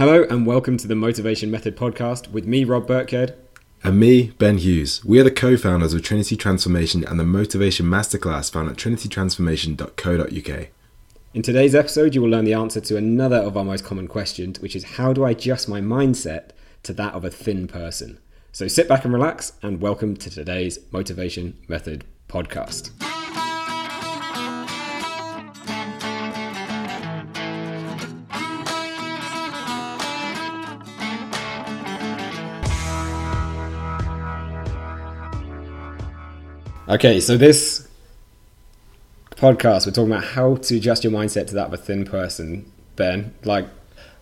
Hello and welcome to the Motivation Method podcast with me, Rob Birkhead. And me, Ben Hughes. We are the co founders of Trinity Transformation and the Motivation Masterclass found at trinitytransformation.co.uk. In today's episode, you will learn the answer to another of our most common questions, which is how do I adjust my mindset to that of a thin person? So sit back and relax, and welcome to today's Motivation Method podcast. Okay, so this podcast, we're talking about how to adjust your mindset to that of a thin person. Ben, like,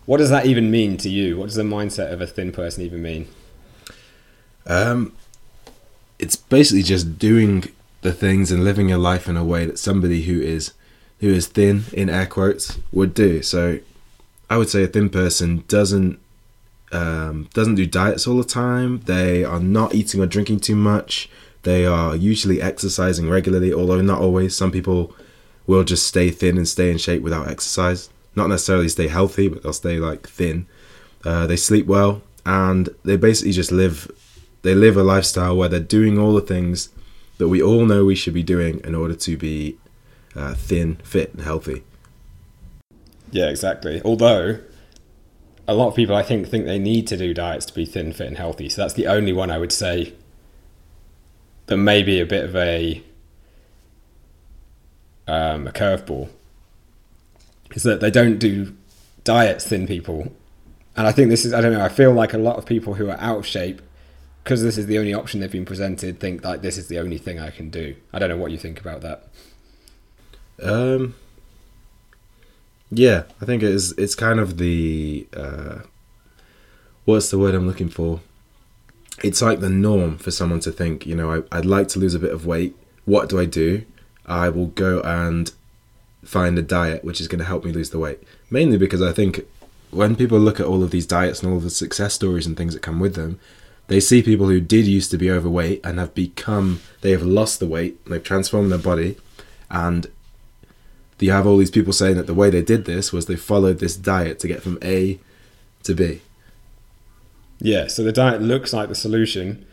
what does that even mean to you? What does the mindset of a thin person even mean? Um, it's basically just doing the things and living your life in a way that somebody who is who is thin in air quotes would do. So, I would say a thin person doesn't um, doesn't do diets all the time. They are not eating or drinking too much. They are usually exercising regularly, although not always. Some people will just stay thin and stay in shape without exercise. Not necessarily stay healthy, but they'll stay like thin. Uh, they sleep well, and they basically just live. They live a lifestyle where they're doing all the things that we all know we should be doing in order to be uh, thin, fit, and healthy. Yeah, exactly. Although a lot of people, I think, think they need to do diets to be thin, fit, and healthy. So that's the only one I would say that may be a bit of a um, a curveball is that they don't do diets thin people. And i think this is i don't know i feel like a lot of people who are out of shape because this is the only option they've been presented think like this is the only thing i can do. I don't know what you think about that. Um yeah i think it is it's kind of the uh what's the word i'm looking for it's like the norm for someone to think, you know, I, would like to lose a bit of weight. What do I do? I will go and find a diet which is going to help me lose the weight. Mainly because I think when people look at all of these diets and all the success stories and things that come with them, they see people who did used to be overweight and have become, they have lost the weight, they've transformed their body, and you have all these people saying that the way they did this was they followed this diet to get from A to B. Yeah, so the diet looks like the solution,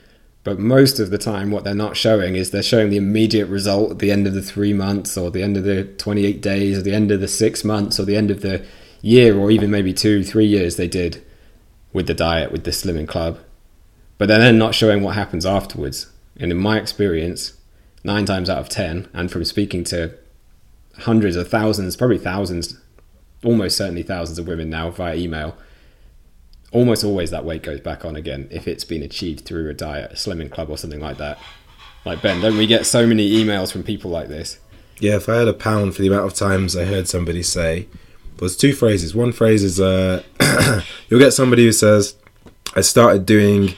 but most of the time, what they're not showing is they're showing the immediate result at the end of the three months, or the end of the 28 days, or the end of the six months, or the end of the year, or even maybe two, three years they did with the diet, with the Slimming Club. But they're then not showing what happens afterwards. And in my experience, nine times out of 10, and from speaking to hundreds of thousands, probably thousands, almost certainly thousands of women now via email, almost always that weight goes back on again if it's been achieved through a diet, a slimming club, or something like that. Like Ben, don't we get so many emails from people like this? Yeah, if I had a pound for the amount of times I heard somebody say, there's two phrases. One phrase is uh, you'll get somebody who says, "I started doing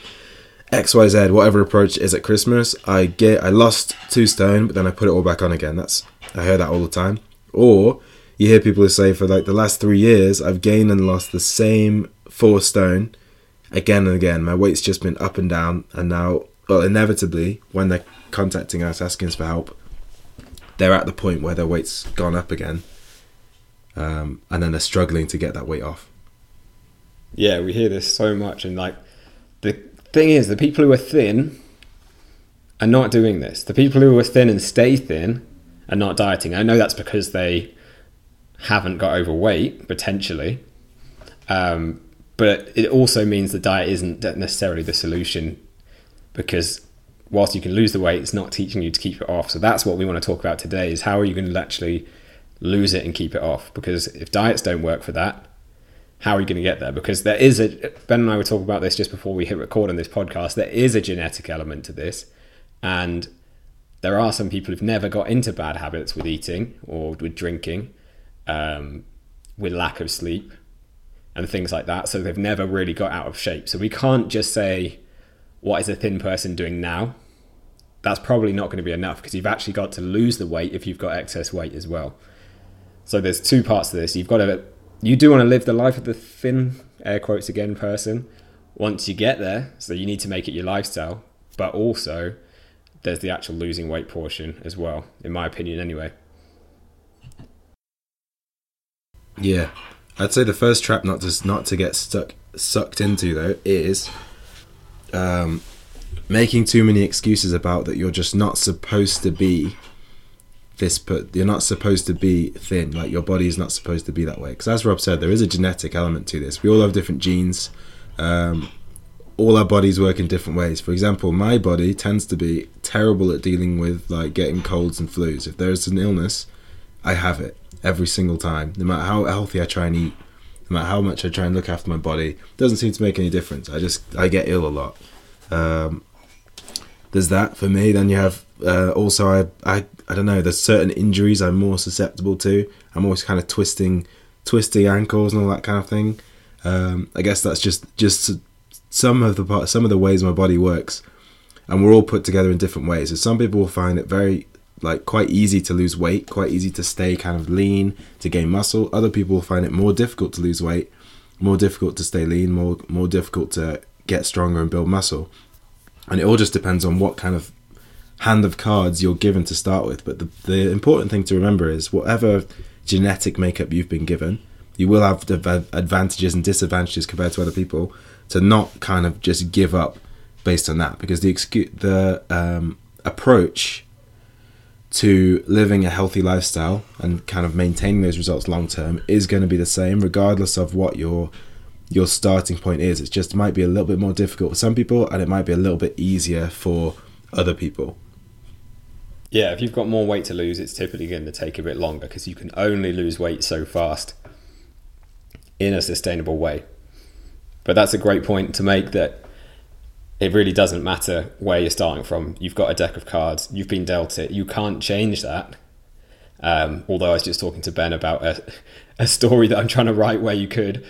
X, Y, Z, whatever approach is at Christmas. I get, I lost two stone, but then I put it all back on again." That's I hear that all the time. Or you hear people who say, "For like the last three years, I've gained and lost the same four stone again and again. My weight's just been up and down, and now, well, inevitably, when they're contacting us asking us for help, they're at the point where their weight's gone up again, um, and then they're struggling to get that weight off. Yeah, we hear this so much, and like the thing is, the people who are thin are not doing this. The people who are thin and stay thin are not dieting. I know that's because they haven't got overweight potentially. Um, but it also means the diet isn't necessarily the solution because whilst you can lose the weight, it's not teaching you to keep it off. So that's what we want to talk about today: is how are you going to actually lose it and keep it off? Because if diets don't work for that, how are you going to get there? Because there is a Ben and I were talking about this just before we hit record on this podcast. There is a genetic element to this, and there are some people who've never got into bad habits with eating or with drinking, um, with lack of sleep, and things like that. So they've never really got out of shape. So we can't just say, what is a thin person doing now? That's probably not going to be enough because you've actually got to lose the weight if you've got excess weight as well. So there's two parts to this. You've got to, you do want to live the life of the thin, air quotes again, person once you get there. So you need to make it your lifestyle. But also, there's the actual losing weight portion as well, in my opinion, anyway. Yeah, I'd say the first trap not to not to get stuck sucked into though is um, making too many excuses about that you're just not supposed to be this but you're not supposed to be thin. Like your body is not supposed to be that way. Because as rob said there is a genetic element to this. We all have different genes. Um, all our bodies work in different ways. For example my body tends to be terrible at dealing with like getting colds and flus. If there's an illness i have it every single time no matter how healthy i try and eat no matter how much i try and look after my body doesn't seem to make any difference i just i get ill a lot um, there's that for me. Then you have uh, also I, I I don't know. There's certain injuries I'm more susceptible to. I'm always kind of twisting twisting ankles and all that kind of thing. Um, I guess that's just just some of the part, some of the ways my body works, and we're all put together in different ways. So some people will find it very like quite easy to lose weight, quite easy to stay kind of lean to gain muscle. Other people find it more difficult to lose weight, more difficult to stay lean, more more difficult to get stronger and build muscle and it all just depends on what kind of hand of cards you're given to start with. But the, the important thing to remember is whatever genetic makeup you've been given, you will have the advantages and disadvantages compared to other people. To not kind of just give up based on that, because the the um, approach to living a healthy lifestyle and kind of maintaining those results long term is going to be the same, regardless of what your your starting point is. It just might be a little bit more difficult for some people, and it might be a little bit easier for other people. Yeah, if you've got more weight to lose, it's typically going to take a bit longer because you can only lose weight so fast in a sustainable way. But that's a great point to make that it really doesn't matter where you're starting from. You've got a deck of cards, you've been dealt it, you can't change that. Um, although I was just talking to Ben about a, a story that I'm trying to write where you could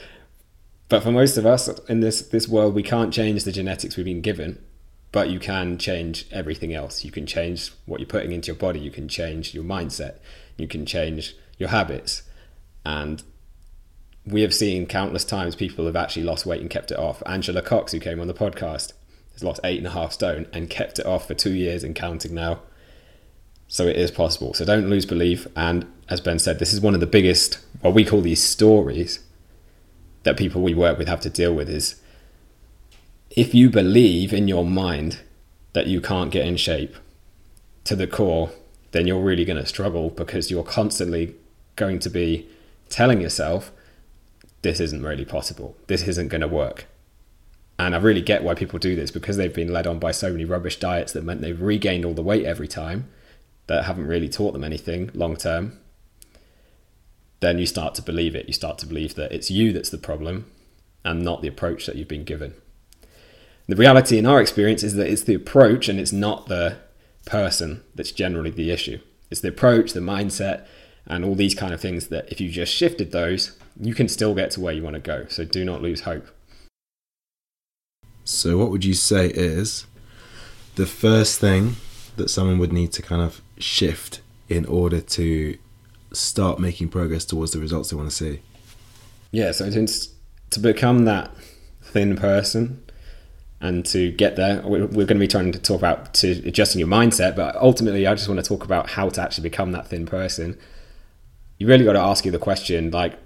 but for most of us in this this world, we can't change the genetics we've been given, but you can change everything else. You can change what you're putting into your body. You can change your mindset. You can change your habits, and we have seen countless times people have actually lost weight and kept it off. Angela Cox, who came on the podcast, has lost eight and a half stone and kept it off for two years and counting now. So it is possible. So don't lose belief. And as Ben said, this is one of the biggest, what we call these stories that people we work with have to deal with is if you believe in your mind that you can't get in shape to the core, then you're really going to struggle because you're constantly going to be telling yourself, this isn't really possible. This isn't going to work. And I really get why people do this because they've been led on by so many rubbish diets that meant they've regained all the weight every time that haven't really taught them anything long term then you start to believe it. You start to believe that it's you that's the problem and not the approach that you've been given. The reality in our experience is that it's the approach and it's not the person that's generally the issue. It's the approach, the mindset, and all these kind of things that if you just shifted those, you can still get to where you want to go. So do not lose hope. So, what would you say is the first thing that someone would need to kind of shift in order to start making progress towards the results they want to see. Yeah, so to, to become that thin person and to get there, we're, going to be trying to talk about to adjusting your mindset, but ultimately, I just want to talk about how to actually become that thin person. You really got to ask you the question like,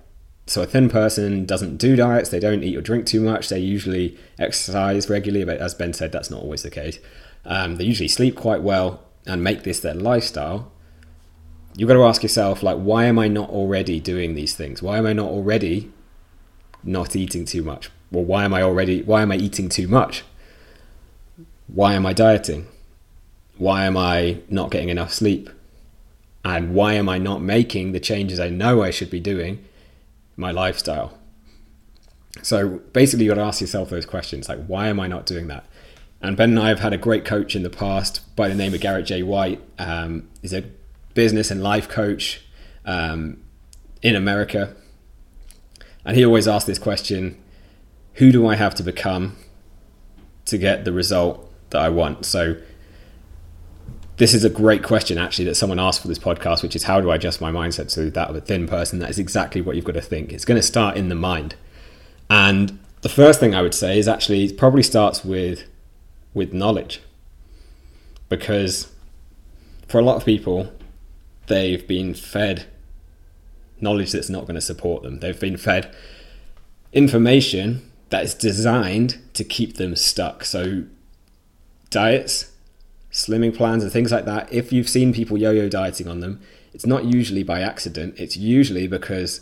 so a thin person doesn't do diets, they don't eat or drink too much, they usually exercise regularly, but as Ben said, that's not always the case. Um, they usually sleep quite well and make this their lifestyle. You've got to ask yourself like why am i not already doing these things? Why am i not already not eating too much? Well why am i already why am i eating too much? Why am i dieting? Why am i not getting enough sleep? And why am i not making the changes i know i should be doing my lifestyle so basically you've got to ask yourself those questions like why am i not doing that and ben and i have had a great coach in the past by the name of garrett j white um, he's a business and life coach um, in America. And he always asked this question Who do I have to become to get the result that I want? So, this is a great question actually that someone asked for this podcast, which is how do I adjust my mindset to that of a thin person? That is exactly what you've got to think. It's going to start in the mind. And the first thing I would say is actually it probably starts with with knowledge. Because for a lot of people, they've been fed knowledge that's not going to support them. They've been fed information that is designed to keep them stuck. So, diets, slimming plans, and things like that, if you've seen people yo yo dieting on them, it's not usually by accident. It's usually because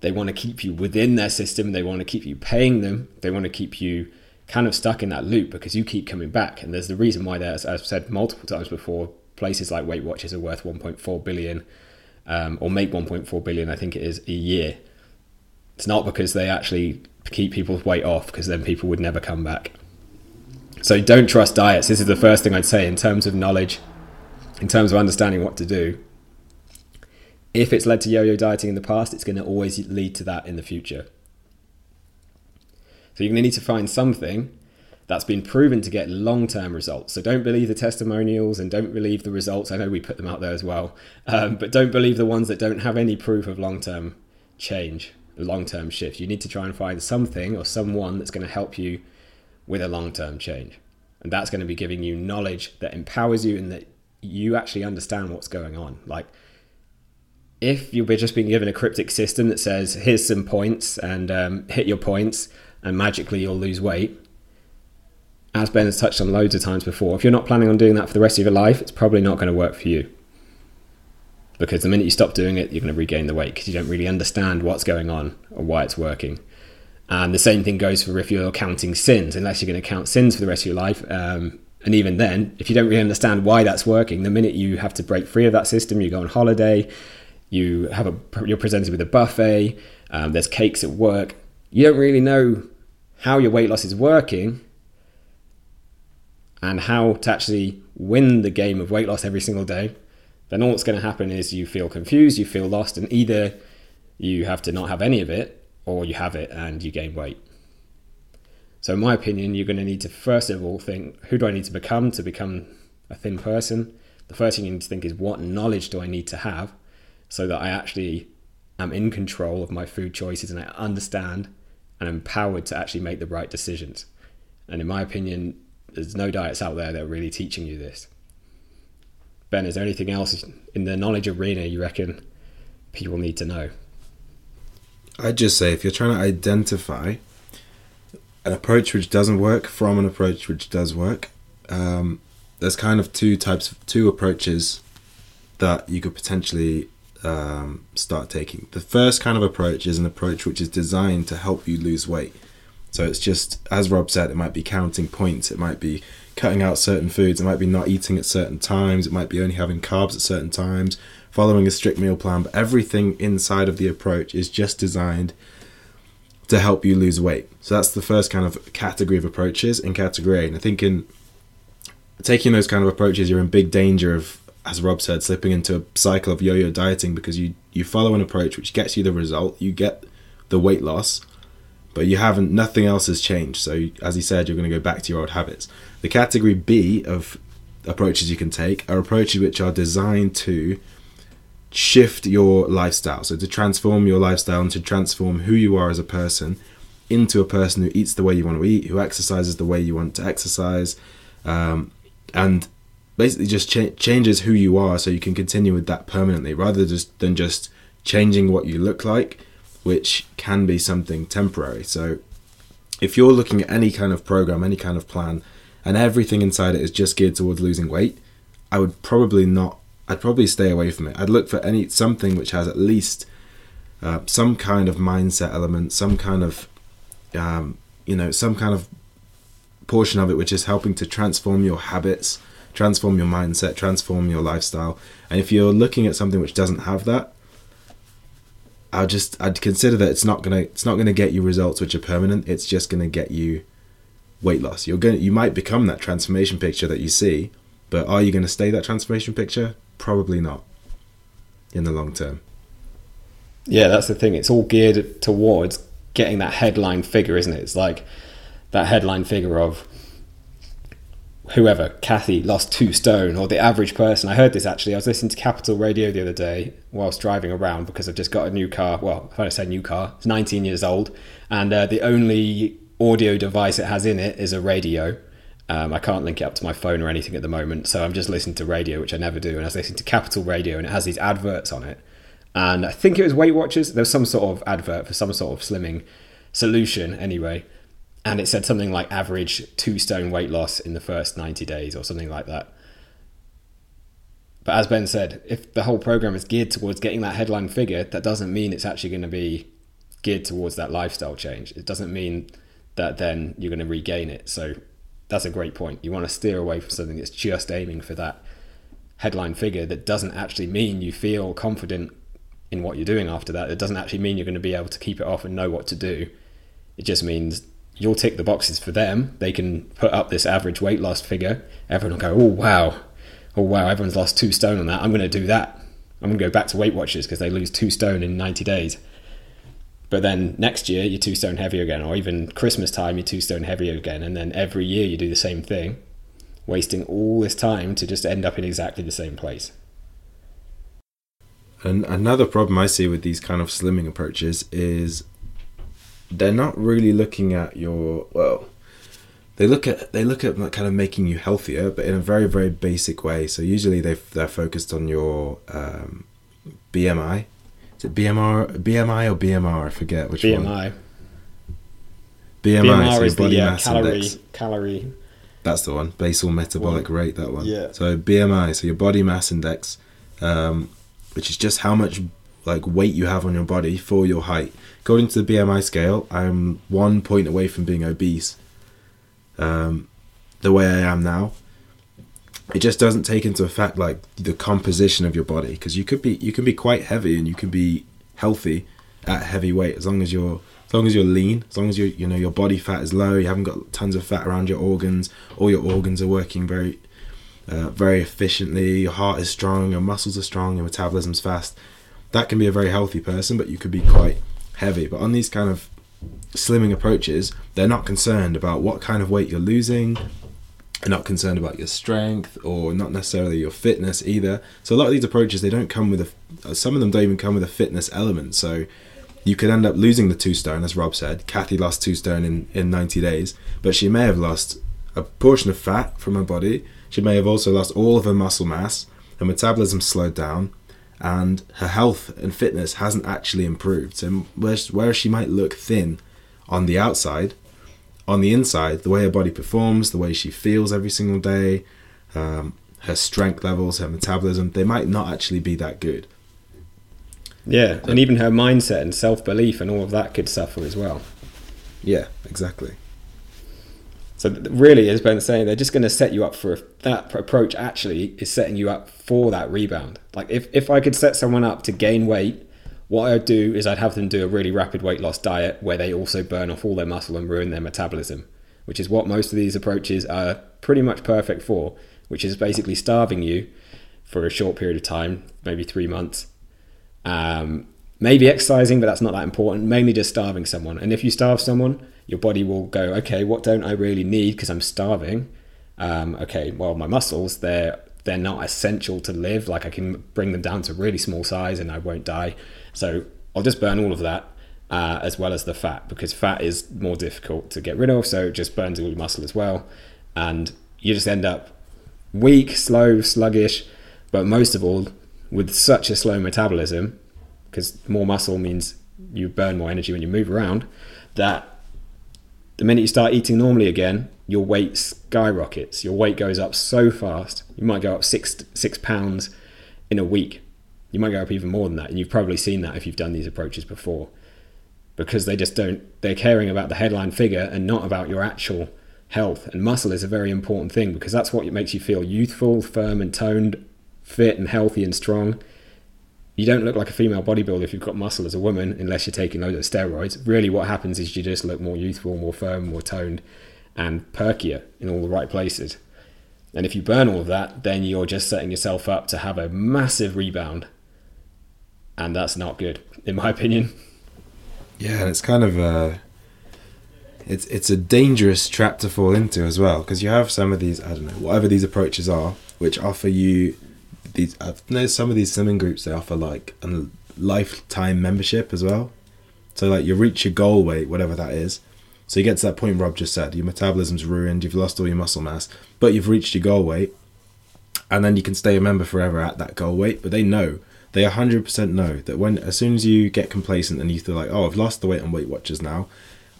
they want to keep you within their system, they want to keep you paying them, they want to keep you kind of stuck in that loop because you keep coming back. And there's the reason why there's, as I've said multiple times before, places like Weight Watchers are worth 1.4 billion um, or make 1.4 billion, I think it is, a year. It's not because they actually keep people's weight off because then people would never come back. So don't trust diets. This is the first thing I'd say in terms of knowledge, in terms of understanding what to do. If it's led to yo yo dieting in the past, it's going to always lead to that in the future. So you're going to need to find something that's been proven to get long term results. So don't believe the testimonials and don't believe the results. I know we put them out there as well, um, but don't believe the ones that don't have any proof of long term change, long term shift. You need to try and find something or someone that's going to help you with a long term change. And that's going to be giving you knowledge that empowers you and that you actually understand what's going on. Like, if you've just been given a cryptic system that says, here's some points and um, hit your points, and magically you'll lose weight. As Ben has touched on loads of times before, if you're not planning on doing that for the rest of your life, it's probably not going to work for you. Because the minute you stop doing it, you're going to regain the weight because you don't really understand what's going on or why it's working. And the same thing goes for if you're counting Syns, unless you're going to count Syns for the rest of your life. Um, and even then, if you don't really understand why that's working, the minute you have to break free of that system, you go on holiday, you have a you're presented with a buffet, um, there's cakes at work, you don't really know how your weight loss is working and how to actually win the game of weight loss every single day, then all that's going to happen is you feel confused, you feel lost, and either you have to not have any of it or you have it and you gain weight. So, in my opinion, you're going to need to first of all think who do I need to become to become a thin person? The first thing you need to think is what knowledge do I need to have so that I actually am in control of my food choices and I understand and empowered to actually make the right decisions. And in my opinion, there's no diets out there that are really teaching you this. Ben, is there anything else in the knowledge arena you reckon people need to know? I'd just say if you're trying to identify an approach which doesn't work from an approach which does work, um, there's kind of two types, of, two approaches that you could potentially um, start taking. The first kind of approach is an approach which is designed to help you lose weight. So it's just, as Rob said, it might be counting points, it might be cutting out certain foods, it might be not eating at certain times, it might be only having carbs at certain times, following a strict meal plan. But everything inside of the approach is just designed to help you lose weight. So that's the first kind of category of approaches in category A. And I think in taking those kind of approaches, you're in big danger of as Rob said, slipping into a cycle of yo-yo dieting because you you follow an approach which gets you the result, you get the weight loss, but you haven't nothing else has changed. So as he said, you're going to go back to your old habits. The category B of approaches you can take are approaches which are designed to shift your lifestyle, so to transform your lifestyle and to transform who you are as a person into a person who eats the way you want to eat, who exercises the way you want to exercise, um, and basically just cha- changes who you are so you can continue with that permanently rather just than just changing what you look like which can be something temporary. So if you're looking at any kind of program any kind of plan and everything inside it is just geared towards losing weight i would probably not i'd probably stay away from it i'd look for any something which has at least uh, some kind of mindset element some kind of um, you know some kind of portion of it which is helping to transform your habits transform your mindset, transform your lifestyle. And if you're looking at something which doesn't have that, I'll just I'd consider that it's not gonna it's not gonna get you results which are permanent. It's just gonna get you weight loss. You're gonna you might become that transformation picture that you see, but are you gonna stay that transformation picture? Probably not in the long term. Yeah, that's the thing. It's all geared towards getting that headline figure, isn't it? It's like that headline figure of whoever, Kathy, lost two stone, or the average person. I heard this actually. I was listening to Capital Radio the other day whilst driving around because I've just got a new car. Well, if I say new car, it's 19 years old, and uh, the only audio device it has in it is a radio. Um, I can't link it up to my phone or anything at the moment, so I'm just listening to radio, which I never do. And I was listening to Capital Radio, and it has these adverts on it. and I think it was Weight Watchers. There was some sort of advert for some sort of slimming solution, anyway, and it said something like average two stone weight loss in the first ninety days or something like that. But as Ben said, if the whole program is geared towards getting that headline figure, that doesn't mean it's actually going to be geared towards that lifestyle change. It doesn't mean that then you're going to regain it. So that's a great point. You want to steer away from something that's just aiming for that headline figure that doesn't actually mean you feel confident in what you're doing after that. It doesn't actually mean you're going to be able to keep it off and know what to do. It just means you'll tick the boxes for them. They can put up this average weight loss figure. Everyone will go, oh, wow. Oh, wow, everyone's lost two stone on that. I'm going to do that. I'm going to go back to Weight Watchers because they lose two stone in 90 days. But then next year you're two stone heavier again, or even Christmas time you're two stone heavier again, and then every year you do the same thing, wasting all this time to just end up in exactly the same place. And another problem I see with these kind of slimming approaches is they're not really looking at your well. They look at they look at kind of making you healthier, but in a very very basic way. So usually they they're focused on your um, BMI, is it BMR, BMI or BMR? I forget which BMI. one. BMI. BMI, so is body the uh, mass calorie index. calorie. That's the one. Basal metabolic rate. That one. Yeah. So BMI, so your body mass index, um, which is just how much like weight you have on your body for your height. According to the BMI scale, I'm one point away from being obese. Um, the way I am now, it just doesn't take into effect like the composition of your body because you could be you can be quite heavy and you can be healthy at heavy weight as long as you're as long as you're lean as long as you you know your body fat is low you haven't got tons of fat around your organs all your organs are working very uh, very efficiently your heart is strong your muscles are strong your metabolism's fast. That can be a very healthy person but you could be quite heavy. But on these kind of slimming approaches they're not concerned about what kind of weight you're losing not concerned about your strength or not necessarily your fitness either. So a lot of these approaches they don't come with a some of them don't even come with a fitness element. So you could end up losing the two stone, as Rob said. Kathy lost two stone in, in 90 days, but she may have lost a portion of fat from her body. She may have also lost all of her muscle mass. Her metabolism slowed down, and her health and fitness hasn't actually improved. So whereas she might look thin on the outside, on the inside, the way her body performs, the way she feels every single day, um, her strength levels, her metabolism, they might not actually be that good. Yeah, and even her mindset and self belief and all of that could suffer as well. Yeah, exactly. So really, as Ben's saying, they're just going to set you up for that approach. Actually, is setting you up for that rebound. Like if if I could set someone up to gain weight, what I'd do is I'd have them do a really rapid weight loss diet where they also burn off all their muscle and ruin their metabolism, which is what most of these approaches are pretty much perfect for. Which is basically starving you for a short period of time, maybe three months, um, maybe exercising, but that's not that important. Mainly just starving someone. And if you starve someone, your body will go, okay, what don't I really need because I'm starving? Um, okay, well, my muscles, they're they're not essential to live. Like I can bring them down to really small size and I won't die. So I'll just burn all of that uh, as well as the fat because fat is more difficult to get rid of. So it just burns all your muscle as well, and you just end up weak, slow, sluggish, but most of all with such a slow metabolism because more muscle means you burn more energy when you move around that the minute you start eating normally again your weight skyrockets. Your weight goes up so fast. You might go up six six pounds in a week you might go up even more than that and you've probably seen that if you've done these approaches before. Because they just don't they're caring about the headline figure and not about your actual health. And muscle is a very important thing because that's what makes you feel youthful firm and toned fit and healthy and strong. You don't look like a female bodybuilder if you've got muscle as a woman unless you're taking loads of steroids. Really what happens is you just look more youthful more firm more toned and perkier in all the right places. And if you burn all of that then you're just setting yourself up to have a massive rebound and that's not good in my opinion Yeah, and it's kind of a it's it's a dangerous trap to fall into as well because you have some of these I don't know whatever these approaches are which offer you these uh, there's some of these swimming groups they offer like a lifetime membership as well. So like you reach your goal weight whatever that is. So you get to that point Rob just said your metabolism's ruined, you've lost all your muscle mass, but you've reached your goal weight, and then you can stay a member forever at that goal weight. But they know they 100% know that when as soon as you get complacent and you feel like, oh, I've lost the weight on Weight Watchers now,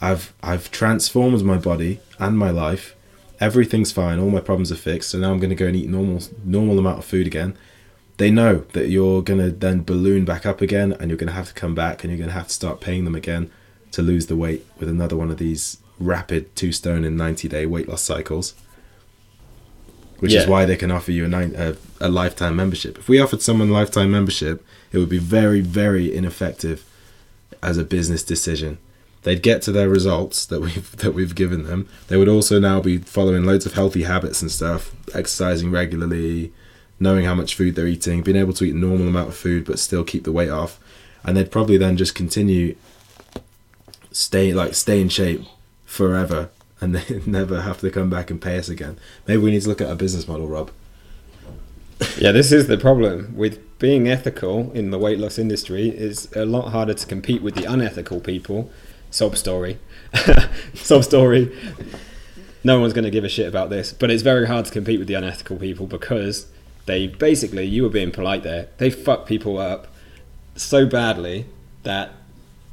I've I've transformed my body and my life. Everything's fine. All my problems are fixed. So now I'm going to go and eat normal normal amount of food again. They know that you're going to then balloon back up again, and you're going to have to come back, and you're going to have to start paying them again to lose the weight with another one of these rapid two stone in 90 day weight loss cycles. Which is why they can offer you a, nine, a a lifetime membership. If we offered someone a lifetime membership, it would be very very ineffective as a business decision they'd get to their results that we've that we've given them. They would also now be following loads of healthy habits and stuff, exercising regularly, knowing how much food they're eating, being able to eat a normal amount of food but still keep the weight off, and they'd probably then just continue stay like stay in shape forever and they never have to come back and pay us again. Maybe we need to look at our business model, Rob. Yeah, this is the problem with being ethical in the weight loss industry. Is a lot harder to compete with the unethical people. Sob story, sob story. No one's going to give a shit about this, but it's very hard to compete with the unethical people because they basically, you were being polite there. They fuck people up so badly that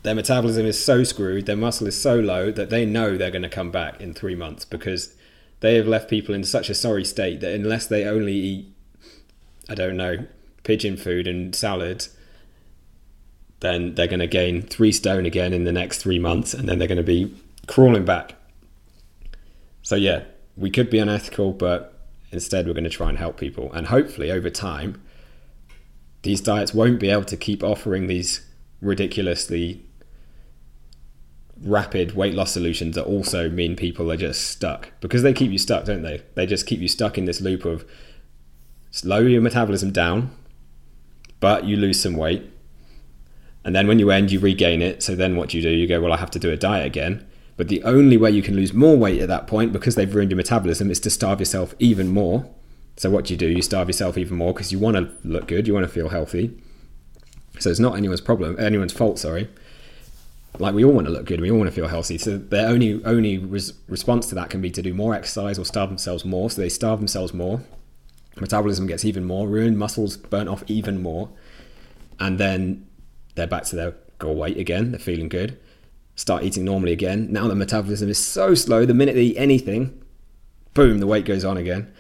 their metabolism is so screwed, their muscle is so low that they know they're going to come back in three months because they have left people in such a sorry state that unless they only eat I don't know, pigeon food and salad, then they're going to gain three stone again in the next three months and then they're going to be crawling back. So, yeah, we could be unethical, but instead we're going to try and help people. And hopefully, over time, these diets won't be able to keep offering these ridiculously rapid weight loss solutions that also mean people are just stuck because they keep you stuck, don't they? They just keep you stuck in this loop of slow your metabolism down, but you lose some weight. And then when you end, you regain it. So then what do you do? You go, well, I have to do a diet again. But the only way you can lose more weight at that point, because they've ruined your metabolism, is to starve yourself even more. So what do you do? You starve yourself even more because you want to look good, you want to feel healthy. So it's not anyone's problem, anyone's fault. Sorry. Like we all want to look good, we all want to feel healthy. So their only only res- response to that can be to do more exercise or starve themselves more. So they starve themselves more. Metabolism gets even more ruined, muscles burn off even more, and then they're back to their goal weight again. They're feeling good. Start eating normally again. Now the metabolism is so slow. The minute they eat anything, boom, the weight goes on again.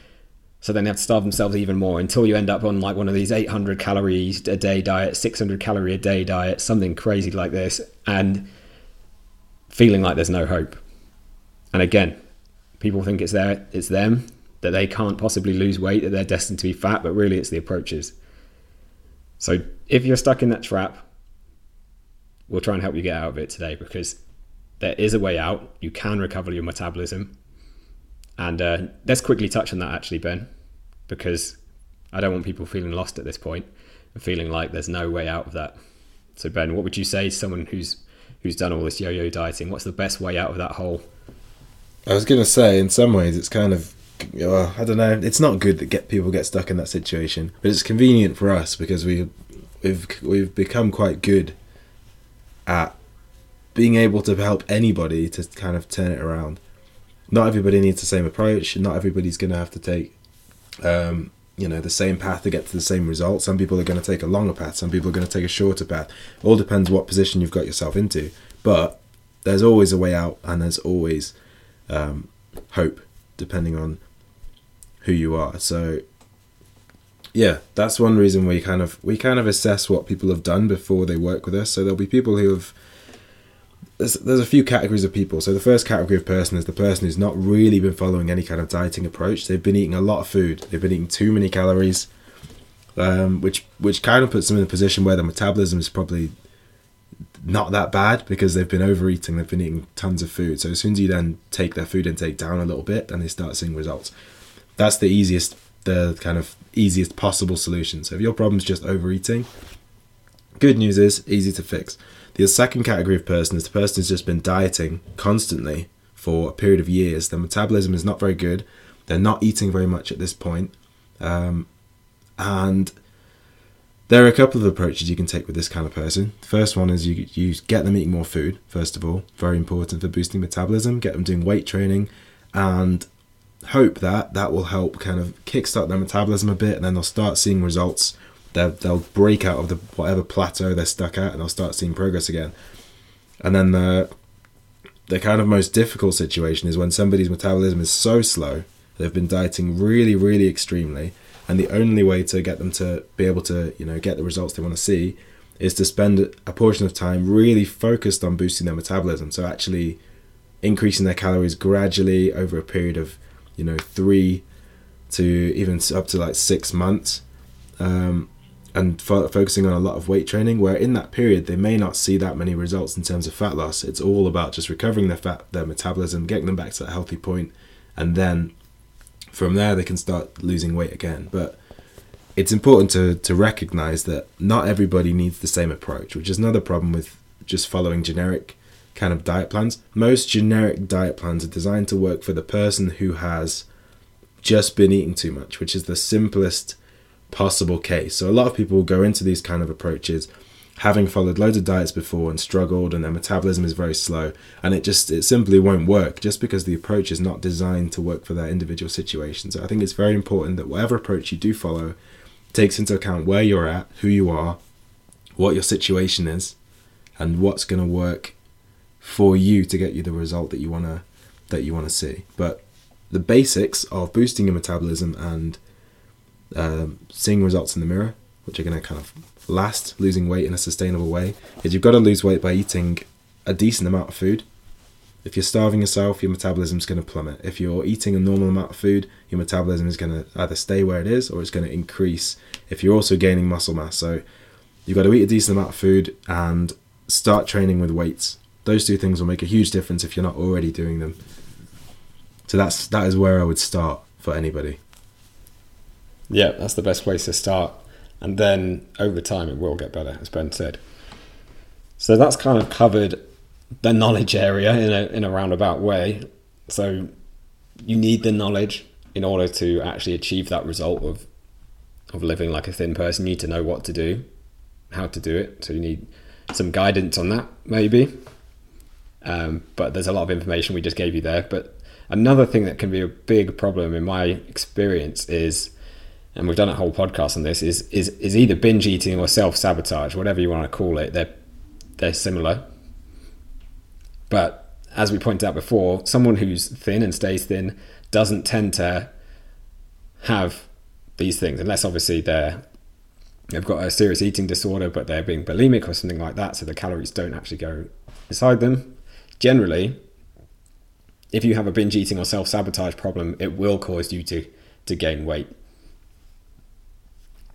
So then they have to starve themselves even more until you end up on like one of these 800 calories a day diet, 600 calorie a day diet, something crazy like this, and feeling like there's no hope. And again, people think it's their, it's them that they can't possibly lose weight, that they're destined to be fat, but really it's the approaches. So if you're stuck in that trap, we'll try and help you get out of it today because there is a way out. You can recover your metabolism. And uh, let's quickly touch on that, actually, Ben, because I don't want people feeling lost at this point and feeling like there's no way out of that. So, Ben, what would you say to someone who's who's done all this yo-yo dieting? What's the best way out of that hole? I was gonna say, in some ways, it's kind of, uh, I don't know. It's not good that get people get stuck in that situation, but it's convenient for us because we, we've we've become quite good at being able to help anybody to kind of turn it around. Not everybody needs the same approach, not everybody's gonna have to take, um, you know, the same path to get to the same result. Some people are gonna take a longer path. Some people are gonna take a shorter path. All depends what position you've got yourself into, but there's always a way out, and there's always um, hope depending on who you are so yeah that's one reason we kind of we kind of assess what people have done before they work with us so there'll be people who have there's, there's a few categories of people so the first category of person is the person who's not really been following any kind of dieting approach they've been eating a lot of food they've been eating too many calories um, which which kind of puts them in a position where the metabolism is probably not that bad because they've been overeating, they've been eating tons of food. So as soon as you then take their food intake down a little bit, then they start seeing results. That's the easiest, the kind of easiest possible solution. So if your problem's just overeating, good news is easy to fix. The second category of person is the person who's just been dieting constantly for a period of years. Their metabolism is not very good. They're not eating very much at this point. Um, and there are a couple of approaches you can take with this kind of person. The first one is you you get them eating more food. First of all, very important for boosting metabolism. Get them doing weight training, and hope that that will help kind of kickstart their metabolism a bit, and then they'll start seeing results they'll, they'll break out of the whatever plateau they're stuck at and they'll start seeing progress again. And then the the kind of most difficult situation is when somebody's metabolism is so slow, they've been dieting really, really extremely, and the only way to get them to be able to, you know, get the results they want to see is to spend a portion of time really focused on boosting their metabolism. So actually increasing their calories gradually over a period of, you know, three to even up to like six months. Um, and fo- focusing on a lot of weight training where in that period they may not see that many results in terms of fat loss. It's all about just recovering their fat their metabolism getting them back to a healthy point and then from there they can start losing weight again. But it's important to to recognize that not everybody needs the same approach which is another problem with just following generic kind of diet plans. Most generic diet plans are designed to work for the person who has just been eating too much which is the simplest possible case. So a lot of people go into these kind of approaches having followed loads of diets before and struggled and their metabolism is very slow and it just it simply won't work just because the approach is not designed to work for their individual situation. So I think it's very important that whatever approach you do follow takes into account where you're at, who you are, what your situation is and what's going to work for you to get you the result that you want to that you want to see. But the basics of boosting your metabolism and um, seeing results in the mirror, which are going to kind of last, losing weight in a sustainable way, is you've got to lose weight by eating a decent amount of food. If you're starving yourself, your metabolism is going to plummet. If you're eating a normal amount of food, your metabolism is going to either stay where it is or it's going to increase if you're also gaining muscle mass. So you've got to eat a decent amount of food and start training with weights. Those two things will make a huge difference if you're not already doing them. So that's that is where I would start for anybody. Yeah, that's the best place to start. And then over time, it will get better, as Ben said. So that's kind of covered the knowledge area in a, in a roundabout way. So you need the knowledge in order to actually achieve that result of of living like a thin person. You need to know what to do, how to do it. So you need some guidance on that, maybe. Um, but there's a lot of information we just gave you there. But another thing that can be a big problem in my experience is and we've done a whole podcast on this, is is is either binge eating or self sabotage, whatever you want to call it. They're they're similar, but as we pointed out before, someone who's thin and stays thin doesn't tend to have these things, unless obviously they're they've got a serious eating disorder, but they're being bulimic or something like that, so the calories don't actually go inside them. Generally, if you have a binge eating or self sabotage problem, it will cause you to to gain weight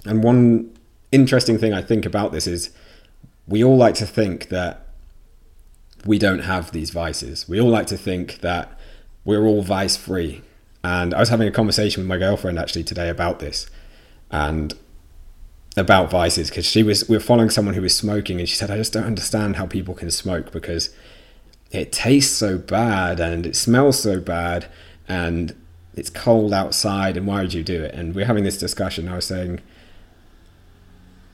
and one interesting thing I think about this is we all like to think that we don't have these vices. We all like to think that we're all vice free. And I was having a conversation with my girlfriend actually today about this and about vices because she was we were following someone who was smoking and she said I just don't understand how people can smoke because it tastes so bad and it smells so bad and it's cold outside and why would you do it? And we're having this discussion. I was saying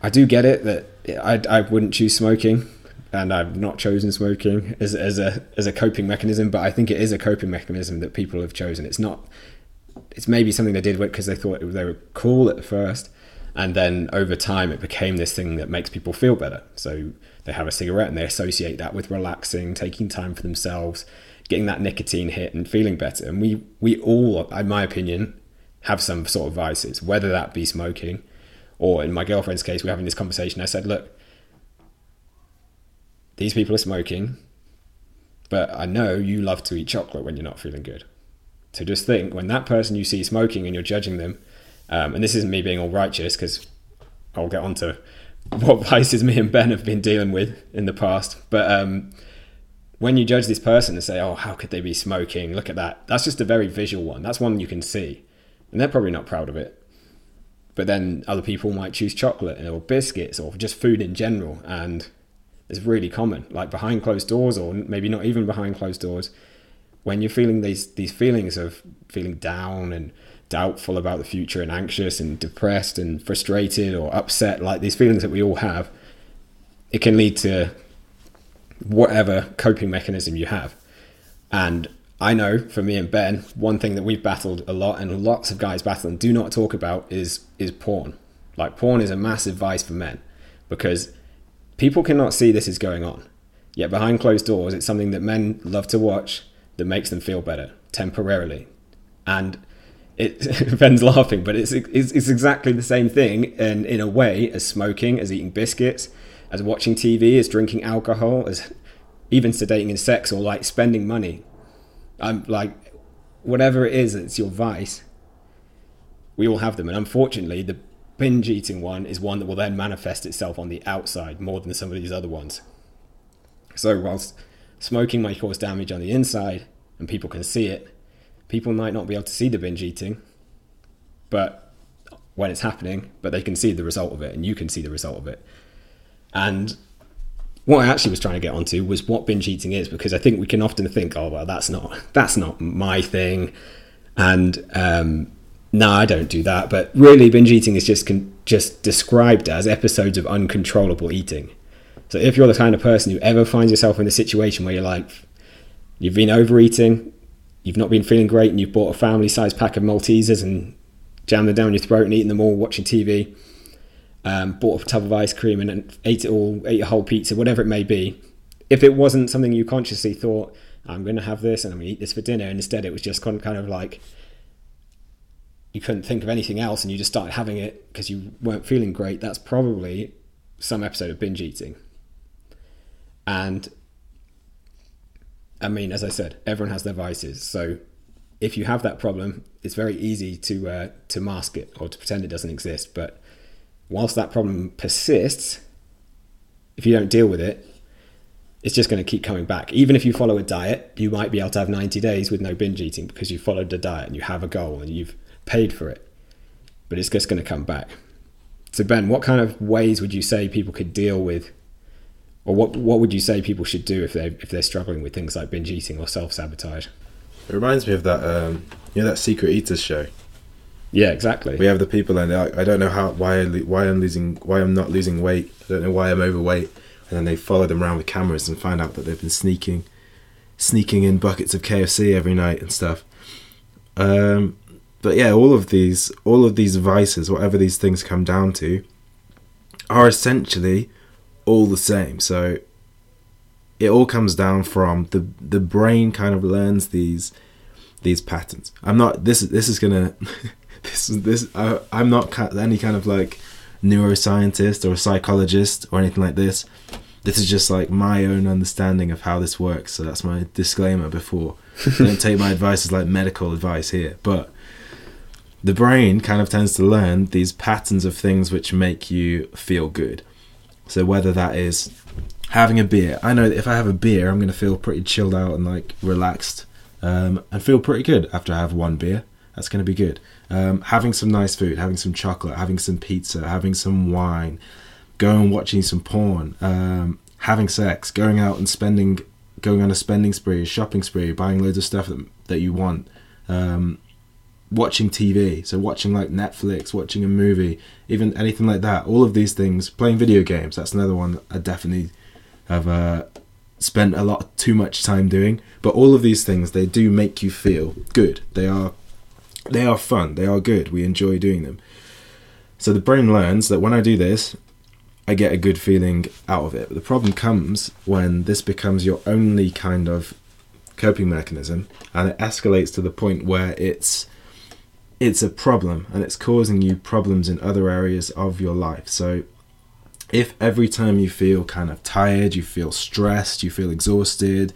I do get it that I, I wouldn't choose smoking, and I've not chosen smoking as, as a as a coping mechanism. But I think it is a coping mechanism that people have chosen. It's not. It's maybe something they did because they thought they were cool at first, and then over time it became this thing that makes people feel better. So they have a cigarette and they associate that with relaxing, taking time for themselves, getting that nicotine hit, and feeling better. And we we all, in my opinion, have some sort of vices, whether that be smoking or in my girlfriend's case, we're having this conversation. I said, look, these people are smoking, but I know you love to eat chocolate when you're not feeling good. So just think when that person you see smoking and you're judging them, um, and this isn't me being all righteous because I'll get on to what vices me and Ben have been dealing with in the past. But um, when you judge this person and say, oh, how could they be smoking? Look at that. That's just a very visual one. That's one you can see. And they're probably not proud of it but then other people might choose chocolate or biscuits or just food in general and it's really common. Like behind closed doors or maybe not even behind closed doors when you're feeling these these feelings of feeling down and doubtful about the future and anxious and depressed and frustrated or upset like these feelings that we all have it can lead to whatever coping mechanism you have. And I know for me and Ben, one thing that we've battled a lot and lots of guys battle and do not talk about is is porn. Like porn is a massive vice for men because people cannot see this is going on. Yet behind closed doors, it's something that men love to watch that makes them feel better temporarily. And it Ben's laughing, but it's, it's it's exactly the same thing, and in a way, as smoking, as eating biscuits, as watching TV, as drinking alcohol, as even sedating in sex, or like spending money. I'm like, whatever it is, it's your vice. We all have them, and unfortunately, the binge eating one is one that will then manifest itself on the outside more than some of these other ones. So, whilst smoking might cause damage on the inside and people can see it, people might not be able to see the binge eating, but when it's happening, but they can see the result of it and you can see the result of it. And what I actually was trying to get onto was what binge eating is, because I think we can often think, oh well, that's not that's not my thing, and um, no, I don't do that. But really, binge eating is just con- just described as episodes of uncontrollable eating. So if you're the kind of person who ever finds yourself in a situation where you're like, you've been overeating, you've not been feeling great, and you've bought a family-sized pack of Maltesers and jammed them down your throat and eaten them all watching TV, um, bought a tub of ice cream and, ate it all, ate a whole pizza, whatever it may be. If it wasn't something you consciously thought, I'm going to have this and I'm going to eat this for dinner, and instead it was just kind of like you couldn't think of anything else and you just started having it because you weren't feeling great, that's probably some episode of binge eating. And I mean, as I said, everyone has their vices. So if you have that problem, it's very easy to uh, to mask it or to pretend it doesn't exist. But whilst that problem persists, if you don't deal with it, it's just going to keep coming back. Even if you follow a diet, you might be able to have 90 days with no binge eating because you followed the diet and you have a goal and you've paid for it. But it's just going to come back. So Ben, what kind of ways would you say people could deal with or what what would you say people should do if they if they're struggling with things like binge eating or self sabotage? It reminds me of that, um, you know, that Secret Eaters show. Yeah, exactly. We have the people, and I, I don't know how why I, why I'm losing why I'm not losing weight. I don't know why I'm overweight, and then they follow them around with cameras and find out that they've been sneaking, sneaking in buckets of KFC every night and stuff. Um, but yeah, all of these all of these vices, whatever these things come down to, are essentially all the same. So it all comes down from the the brain kind of learns these these patterns. I'm not this this is gonna this this I, I'm not any kind of like neuroscientist or a psychologist or anything like this. This is just like my own understanding of how this works. So that's my disclaimer before. Don't take my advice as like medical advice here, but the brain kind of tends to learn these patterns of things which make you feel good. So whether that is having a beer, I know that if I have a beer, I'm going to feel pretty chilled out and like relaxed, um, and feel pretty good after I have one beer. That's going to be good. Um, having some nice food, having some chocolate, having some pizza, having some wine, going watching some porn, um, having sex, going out and spending, going on a spending spree, a shopping spree, buying loads of stuff that, that you want, um, watching TV, so watching like Netflix, watching a movie, even anything like that. All of these things, playing video games. That's another one I definitely have uh, spent a lot too much time doing. But all of these things, they do make you feel good. They are, they are fun. They are good. We enjoy doing them. So the brain learns that when I do this, I get a good feeling out of it. The problem comes when this becomes your only kind of coping mechanism and it escalates to the point where it's it's a problem and it's causing you problems in other areas of your life. So, if every time you feel kind of tired, you feel stressed, you feel exhausted,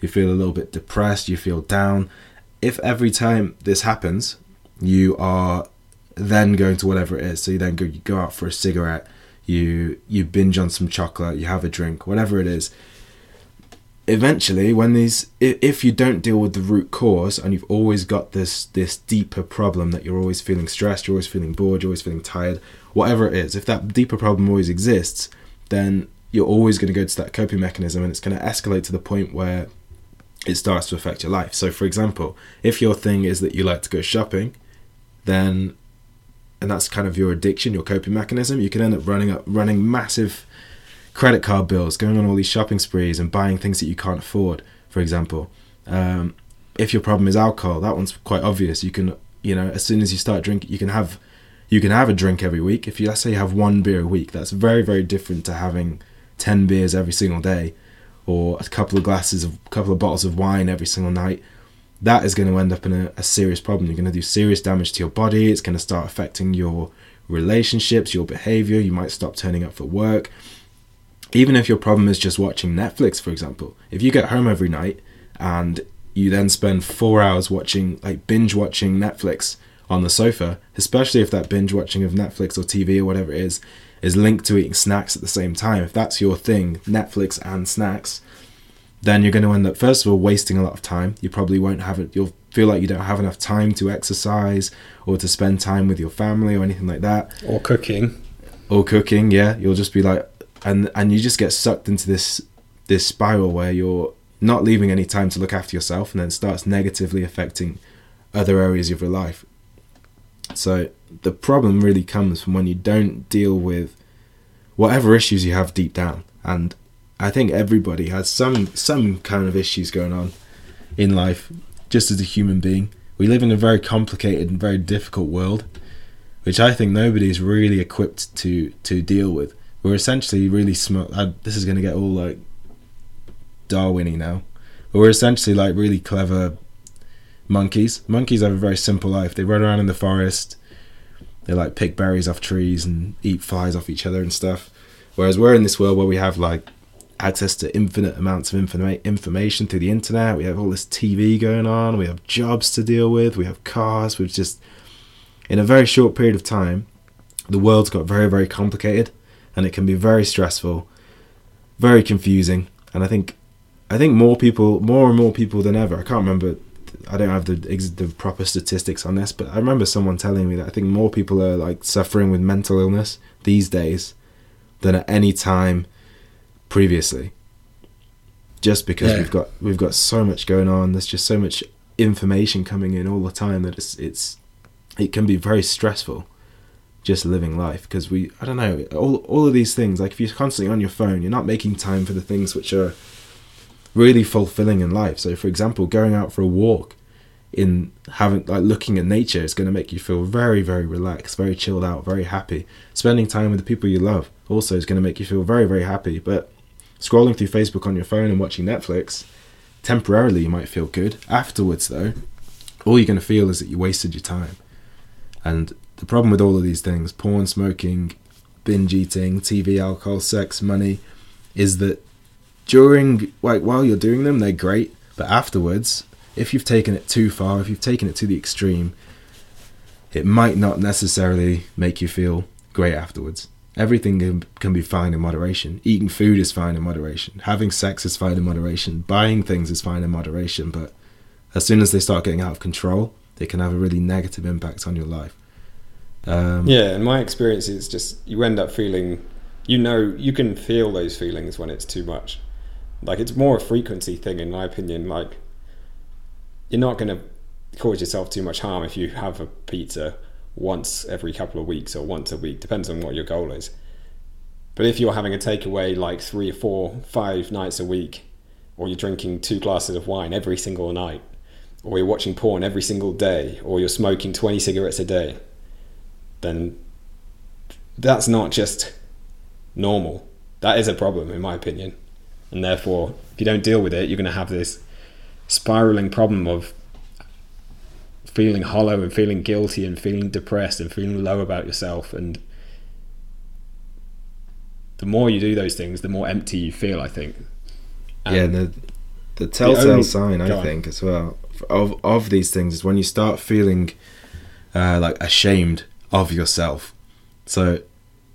you feel a little bit depressed, you feel down, if every time this happens, you are then going to whatever it is, so you then go, you go out for a cigarette, you you binge on some chocolate, you have a drink, whatever it is, eventually when these if you don't deal with the root cause and you've always got this this deeper problem that you're always feeling stressed you're always feeling bored you're always feeling tired whatever it is if that deeper problem always exists then you're always going to go to that coping mechanism and it's going to escalate to the point where it starts to affect your life so for example if your thing is that you like to go shopping then and that's kind of your addiction your coping mechanism you can end up running up running massive credit card bills, going on all these shopping sprees and buying things that you can't afford, for example. Um, if your problem is alcohol, that one's quite obvious. You can, you know, as soon as you start drinking, you can have, you can have a drink every week. If you let's say you have one beer a week, that's very very different to having ten beers every single day, or a couple of glasses of a couple of bottles of wine every single night. That is going to end up in a, a serious problem. You're going to do serious damage to your body. It's going to start affecting your relationships, your behavior. You might stop turning up for work. Even if your problem is just watching Netflix, for example, if you get home every night and you then spend four hours watching, like binge watching Netflix on the sofa, especially if that binge watching of Netflix or TV or whatever it is, is linked to eating snacks at the same time. If that's your thing, Netflix and snacks, then you're going to end up, first of all, wasting a lot of time. You probably won't have it, you'll feel like you don't have enough time to exercise or to spend time with your family or anything like that. Or cooking. Or cooking, yeah. You'll just be like, and and you just get sucked into this this spiral where you're not leaving any time to look after yourself and then starts negatively affecting other areas of your life so the problem really comes from when you don't deal with whatever issues you have deep down. And I think everybody has some some kind of issues going on in life, just as a human being. We live in a very complicated and very difficult world, which I think nobody is really equipped to to deal with. We're essentially really smart. This is going to get all like Darwiny now. But we're essentially like really clever monkeys. Monkeys have a very simple life. They run around in the forest. They like pick berries off trees and eat flies off each other and stuff. Whereas we're in this world where we have like access to infinite amounts of informa- information through the internet. We have all this TV going on. We have jobs to deal with. We have cars. We've just, in a very short period of time, the world's got very, very complicated and it can be very stressful, very confusing. And I think, I think more people, more and more people than ever, I can't remember I don't have the the proper statistics on this, but I remember someone telling me that I think more people are like suffering with mental illness these days than at any time previously. Just because yeah. we've got we've got so much going on, there's just so much information coming in all the time that it's it's it can be very stressful just living life because we I don't know all all of these things like if you're constantly on your phone you're not making time for the things which are really fulfilling in life. So, for example, going out for a walk in having like looking at nature is going to make you feel very very relaxed very chilled out very happy. Spending time with the people you love also is going to make you feel very very happy. But scrolling through facebook on your phone and watching netflix temporarily you might feel good. Afterwards though all you're going to feel is that you wasted your time. And the problem with all of these things porn smoking binge eating tv alcohol sex money is that during like while you're doing them, they're great, but afterwards, if you've taken it too far, if you've taken it to the extreme, it might not necessarily make you feel great afterwards. Everything can, be fine in moderation. Eating food is fine in moderation. Having sex is fine in moderation. Buying things is fine in moderation. But as soon as they start getting out of control, they can have a really negative impact on your life. Um, yeah, and my experience is just you end up feeling, you know, you can feel those feelings when it's too much. Like it's more a frequency thing, in my opinion. Like you're not going to cause yourself too much harm if you have a pizza once every couple of weeks or once a week. Depends on what your goal is. But if you're having a takeaway like three or four, five nights a week, or you're drinking two glasses of wine every single night, or you're watching porn every single day, or you're smoking 20 cigarettes a day, then that's not just normal. That is a problem, in my opinion and therefore, if you don't deal with it, you're going to have this spiraling problem of feeling hollow and feeling guilty and feeling depressed and feeling low about yourself. And the more you do those things the more empty you feel i think. And yeah the the telltale the only, sign i think as well of of these things is when you start feeling uh, like ashamed of yourself. So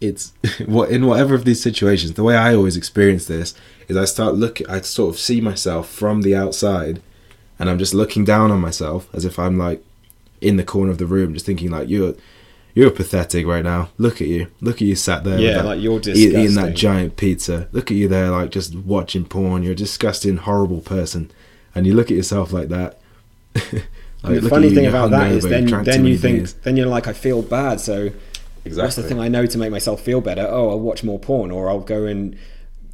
it's what in whatever of these situations the way i always experience this is I start looking, I sort of see myself from the outside, and I'm just looking down on myself as if I'm like in the corner of the room, just thinking like you're you're pathetic right now. Look at you. Look at you sat there. Yeah, that, like you're disgusting. eating that giant pizza. Look at you there, like just watching porn. You're a disgusting, horrible person, and you look at yourself like that. like, the funny thing about that is then then you think then you're like I feel bad. So exactly. what's the thing I know to make myself feel better? Oh, I'll watch more porn, or I'll go and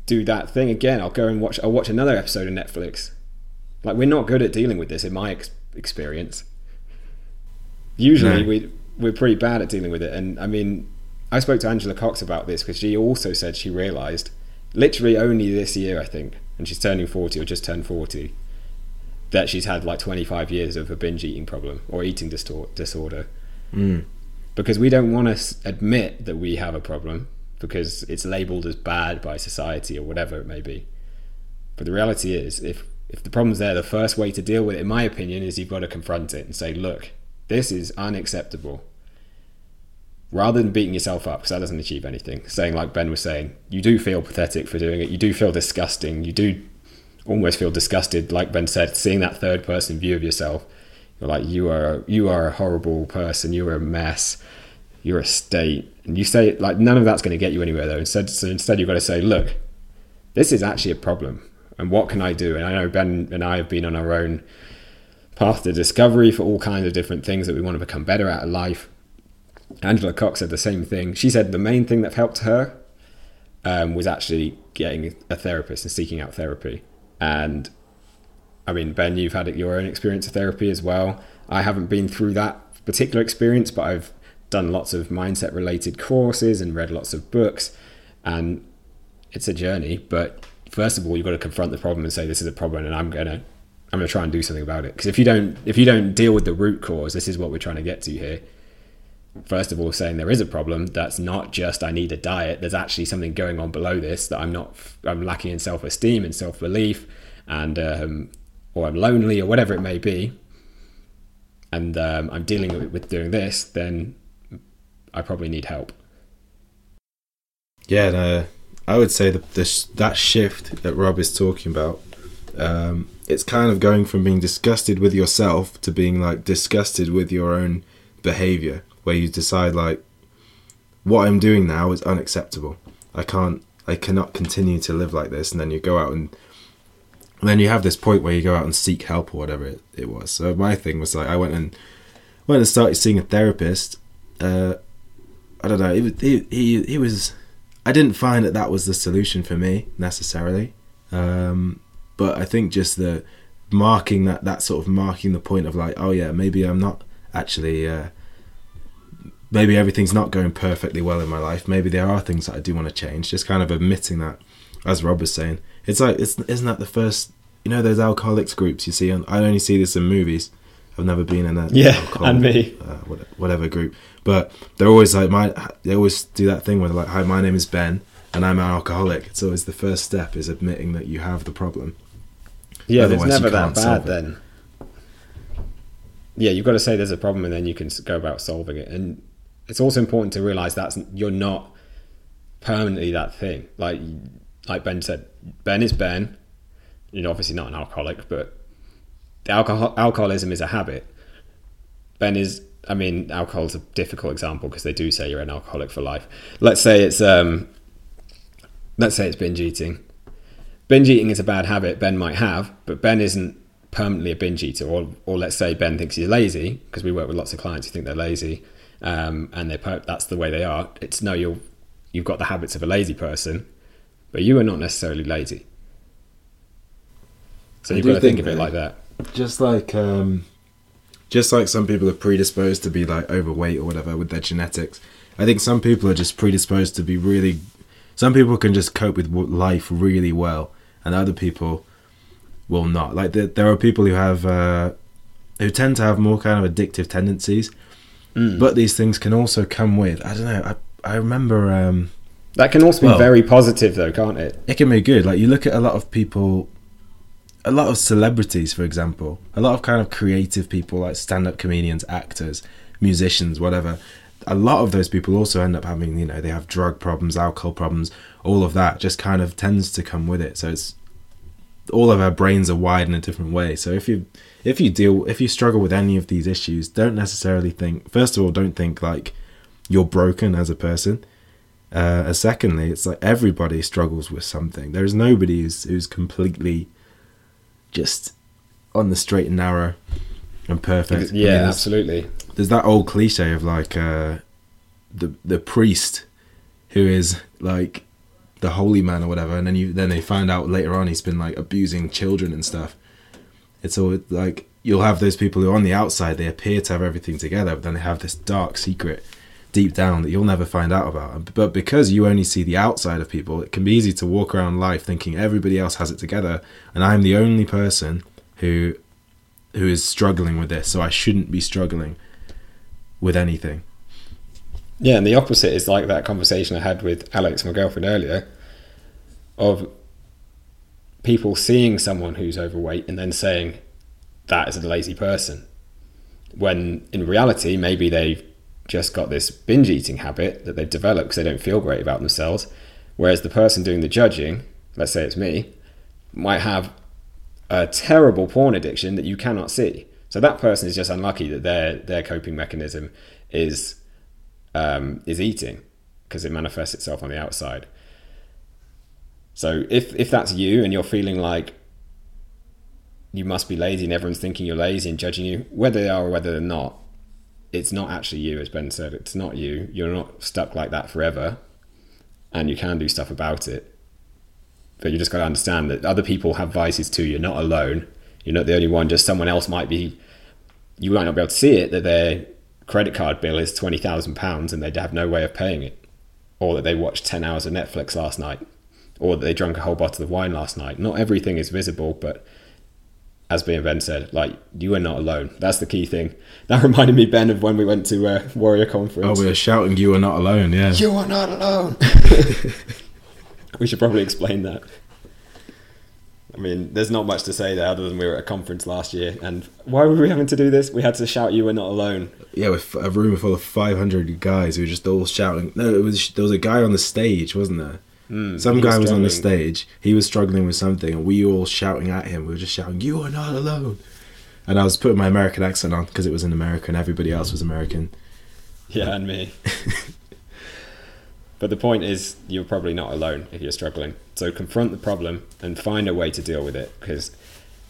do that thing again. I'll go and watch. I'll watch another episode of Netflix. Like we're not good at dealing with this, in my ex- experience. Usually, no. we we're pretty bad at dealing with it. And I mean, I spoke to Angela Cox about this because she also said she realised, literally only this year, I think, and she's turning 40 or just turned 40, that she's had like 25 years of a binge eating problem or eating distor- disorder. Mm. Because we don't want to admit that we have a problem because it's labelled as bad by society or whatever it may be. But the reality is, if if the problem's there, the first way to deal with it, in my opinion, is you've got to confront it and say, look, this is unacceptable. Rather than beating yourself up, because that doesn't achieve anything. Saying, like Ben was saying, you do feel pathetic for doing it. You do feel disgusting. You do almost feel disgusted, like Ben said, seeing that third person view of yourself. You're like, you are, you are a horrible person. You are a mess. You're a state. And you say, like, none of that's going to get you anywhere, though. Instead, so instead, you've got to say, look, this is actually a problem and what can I do? And I know Ben and I have been on our own path to discovery for all kinds of different things that we want to become better at in life. Angela Cox said the same thing. She said the main thing that helped her um, was actually getting a therapist and seeking out therapy. And I mean, Ben, you've had your own experience of therapy as well. I haven't been through that particular experience, but I've done lots of mindset related courses and read lots of books. And it's a journey, but first of all you've got to confront the problem and say this is a problem and i'm gonna i'm gonna try and do something about it because if you don't if you don't deal with the root cause this is what we're trying to get to here first of all saying there is a problem that's not just i need a diet there's actually something going on below this that i'm not i'm lacking in self-esteem and self-belief and um, or i'm lonely or whatever it may be and um, i'm dealing with, doing this then i probably need help yeah no I would say that this that shift that Rob is talking about, um, it's kind of going from being disgusted with yourself to being like disgusted with your own behavior, where you decide like, what I'm doing now is unacceptable. I can't, I cannot continue to live like this. And then you go out and, and then you have this point where you go out and seek help or whatever it, it was. So my thing was like, I went and went and started seeing a therapist. Uh, I don't know. He, he, he, he was I didn't find that that was the solution for me necessarily. Um, but I think just the marking that that sort of marking the point of like, oh yeah, maybe I'm not actually. Uh, maybe everything's not going perfectly well in my life. Maybe there are things that I do want to change. Just kind of admitting that, as Rob was saying, it's like it's isn't that the first you know those alcoholics groups you see on I only see this in movies. I've never been in a yeah, and me uh, whatever group, but they're always like my they always do that thing where they're like, "Hi, my name is Ben, and I'm an alcoholic." It's always the first step is admitting that you have the problem. Yeah, Otherwise, it's never that bad then. Yeah, you've got to say there's a problem, and then you can go about solving it. And it's also important to realize that you're not permanently that thing. Like like Ben said, Ben is Ben. You know, obviously not an alcoholic, but alcohol, alcoholism is a habit. Ben is, I mean, alcohol is a difficult example because they do say you're an alcoholic for life. Let's say it's, um, let's say it's binge eating. Binge eating is a bad habit Ben might have, but Ben isn't permanently a binge eater. Or, or let's say Ben thinks he's lazy because we work with lots of clients who think they're lazy, um, and they that's the way they are. It's no, you're you've got the habits of a lazy person, but you are not necessarily lazy. So you've got to think, think of it like that just like um, just like some people are predisposed to be like overweight or whatever with their genetics. I think some people are just predisposed to be really. Some people can just cope with life really well, and other people will not. Like there, there are people who have uh, who tend to have more kind of addictive tendencies, mm. but these things can also come with. I don't know. I I remember. Um, that can also be well, very positive, though, can't it? It can be good. Like you look at a lot of people a lot of celebrities, for example, a lot of kind of creative people like stand-up comedians, actors, musicians, whatever. A lot of those people also end up having, you know, they have drug problems, alcohol problems, all of that just kind of tends to come with it. So it's all of our brains are wired in a different way. So if you if you deal if you struggle with any of these issues, don't necessarily think. First of all, don't think like you're broken as a person. Uh, secondly, it's like everybody struggles with something. There is nobody who's who's completely just on the straight and narrow and perfect. Yeah, I mean, there's, absolutely. There's that old cliche of like uh, the the priest who is like the holy man or whatever, and then you then they find out later on he's been like abusing children and stuff. It's all like you'll have those people who on the outside they appear to have everything together, but then they have this dark secret deep down that you'll never find out about. But because you only see the outside of people, it can be easy to walk around life thinking everybody else has it together, and I'm the only person who who is struggling with this, so I shouldn't be struggling with anything. Yeah, and the opposite is like that conversation I had with Alex, my girlfriend, earlier, of people seeing someone who's overweight and then saying that is a lazy person. When in reality, maybe they've just got this binge eating habit that they've developed because they don't feel great about themselves. Whereas the person doing the judging, let's say it's me, might have a terrible porn addiction that you cannot see. So that person is just unlucky that their their coping mechanism is um, is eating because it manifests itself on the outside. So if if that's you and you're feeling like you must be lazy and everyone's thinking you're lazy and judging you, whether they are or whether they're not, it's not actually you, as Ben said. It's not you. You're not stuck like that forever, and you can do stuff about it. But you just got to understand that other people have vices too. You're not alone. You're not the only one. Just someone else might be. You might not be able to see it that their credit card bill is twenty thousand pounds and they have no way of paying it, or that they watched ten hours of Netflix last night, or that they drank a whole bottle of wine last night. Not everything is visible, but as being Ben said, like you are not alone. That's the key thing. That reminded me, Ben, of when we went to uh, Warrior Conference. Oh, we were shouting, "You are not alone!" Yeah, you are not alone. we should probably explain that. I mean, there's not much to say there other than we were at a conference last year, and why were we having to do this? We had to shout, "You are not alone." Yeah, with a room full of 500 guys who were just all shouting. No, it was there was a guy on the stage, wasn't there? Mm, Some guy was on the stage. He was struggling with something, and we all shouting at him. We were just shouting, "You are not alone!" And I was putting my American accent on because it was in America, and everybody else was American. Yeah, and me. but the point is, you're probably not alone if you're struggling. So confront the problem and find a way to deal with it. Because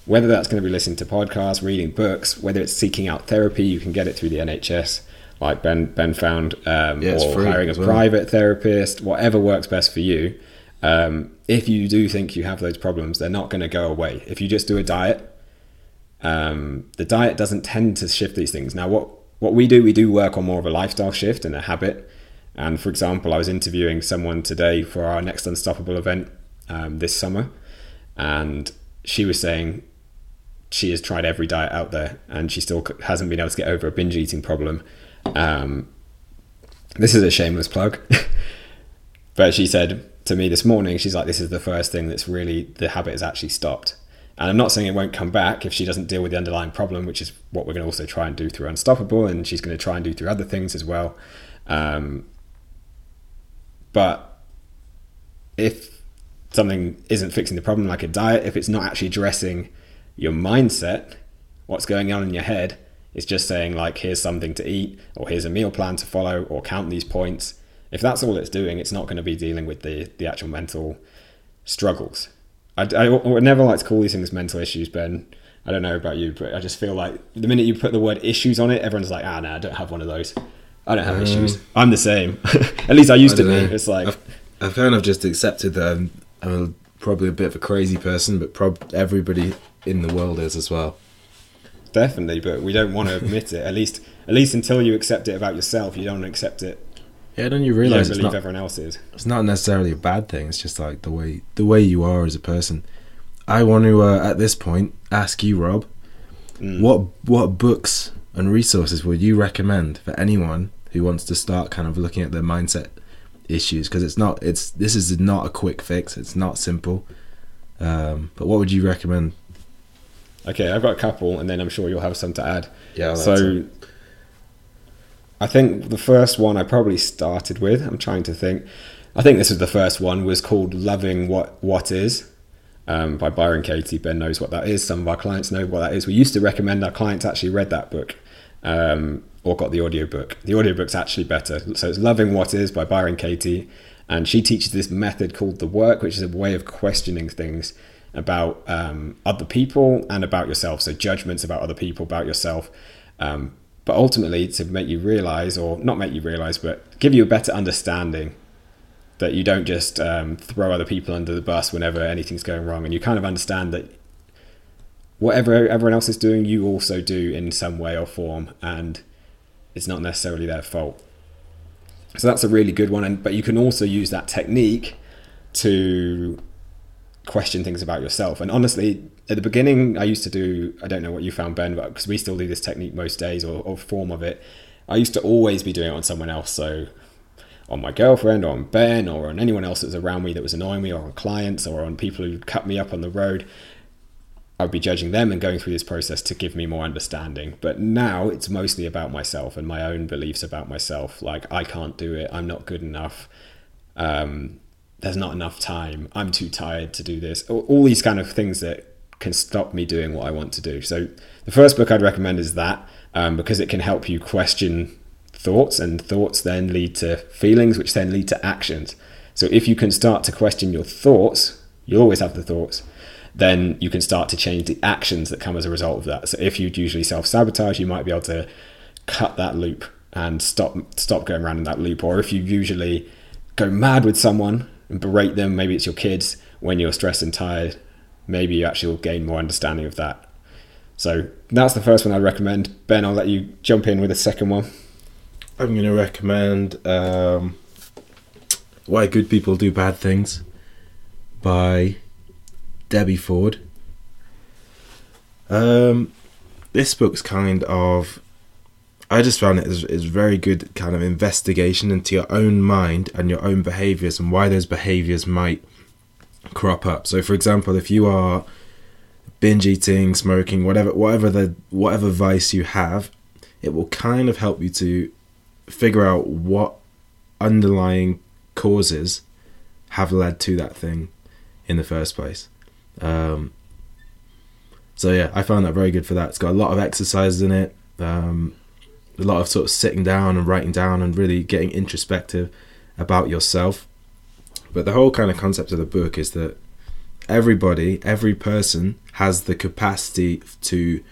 whether that's going to be listening to podcasts, reading books, whether it's seeking out therapy, you can get it through the NHS, like Ben Ben found, um, Yeah, or free hiring a well. private therapist, whatever works best for you. Um, if you do think you have those problems, they're not going to go away. If you just do a diet, um, the diet doesn't tend to shift these things. Now, what what we do, we do work on more of a lifestyle shift and a habit. And for example, I was interviewing someone today for our next Unstoppable event um, this summer, and she was saying she has tried every diet out there, and she still hasn't been able to get over a binge eating problem. Um, this is a shameless plug, but she said to me this morning, she's like, "This is the first thing that's really the habit has actually stopped." And I'm not saying it won't come back if she doesn't deal with the underlying problem, which is what we're going to also try and do through Unstoppable, and she's going to try and do through other things as well. Um, but if something isn't fixing the problem, like a diet, if it's not actually addressing your mindset, what's going on in your head, it's just saying, like, here's something to eat, or here's a meal plan to follow, or count these points. If that's all it's doing, it's not going to be dealing with the, the actual mental struggles. I, I, I would never like to call these things mental issues, Ben. I don't know about you, but I just feel like the minute you put the word issues on it, everyone's like, ah, no, I don't have one of those. I don't have Um, issues. I'm the same. At least I used I to be. It's like, I've, I've kind of just accepted that I'm, I'm a, probably a bit of a crazy person, but prob- everybody in the world is as well. Definitely, but we don't want to admit it. At least, at least until you accept it about yourself, you don't accept it. Yeah, don't you You don't realize it's believe not, everyone else is. it's not necessarily a bad thing. It's just like the way the way you are as a person. I want to uh, at this point ask you, Rob, Mm. what what books and resources would you recommend for anyone who wants to start kind of looking at their mindset issues? Because it's not it's this is not a quick fix. It's not simple. Um, but what would you recommend? Okay, I've got a couple, and then I'm sure you'll have some to add. Yeah, so I think the first one I probably started with, I'm trying to think. I think this was the first one was called Loving What What Is um, by Byron Katie. Ben knows what that is. Some of our clients know what that is. We used to recommend our clients actually read that book um, or got the audiobook. The audiobook's actually better. So it's Loving What Is by Byron Katie. And she teaches this method called the work, which is a way of questioning things about um, other people and about yourself. So judgments about other people, about yourself. Um, but ultimately, to make you realize, or not make you realize, but give you a better understanding that you don't just um, throw other people under the bus whenever anything's going wrong, and you kind of understand that whatever everyone else is doing, you also do in some way or form, and it's not necessarily their fault. So that's a really good one, and but you can also use that technique to question things about yourself. And honestly, at the beginning, I used to do I don't know what you found, Ben, but because we still do this technique most days or, or form of it, I used to always be doing it on someone else. So on my girlfriend or on Ben or on anyone else that was around me that was annoying me or on clients or on people who cut me up on the road. I'd be judging them and going through this process to give me more understanding. But now it's mostly about myself and my own beliefs about myself. Like, I can't do it. I'm not good enough. Um, there's not enough time. I'm too tired to do this. All these kind of things that can stop me doing what I want to do. So, the first book I'd recommend is that um, because it can help you question thoughts, and thoughts then lead to feelings, which then lead to actions. So, if you can start to question your thoughts, you always have the thoughts then you can start to change the actions that come as a result of that. So if you'd usually self sabotage, you might be able to cut that loop and stop stop going around in that loop. Or if you usually go mad with someone and berate them, maybe it's your kids when you're stressed and tired, maybe you actually will gain more understanding of that. So that's the first one I'd recommend. Ben, I'll let you jump in with the second one. I'm going to recommend um, Why Good People Do Bad Things by Debbie Ford. Um, this book's kind of, I just found it is, is very good kind of investigation into your own mind and your own behaviors and why those behaviors might crop up. So, for example, if you are binge eating, smoking, whatever, whatever the whatever vice you have, it will kind of help you to figure out what underlying causes have led to that thing in the first place. Um, so yeah, I found that very good for that. It's got a lot of exercises in it, um, a lot of sort of sitting down and writing down and really getting introspective about yourself. But the whole kind of concept of the book is that everybody, every person has the capacity to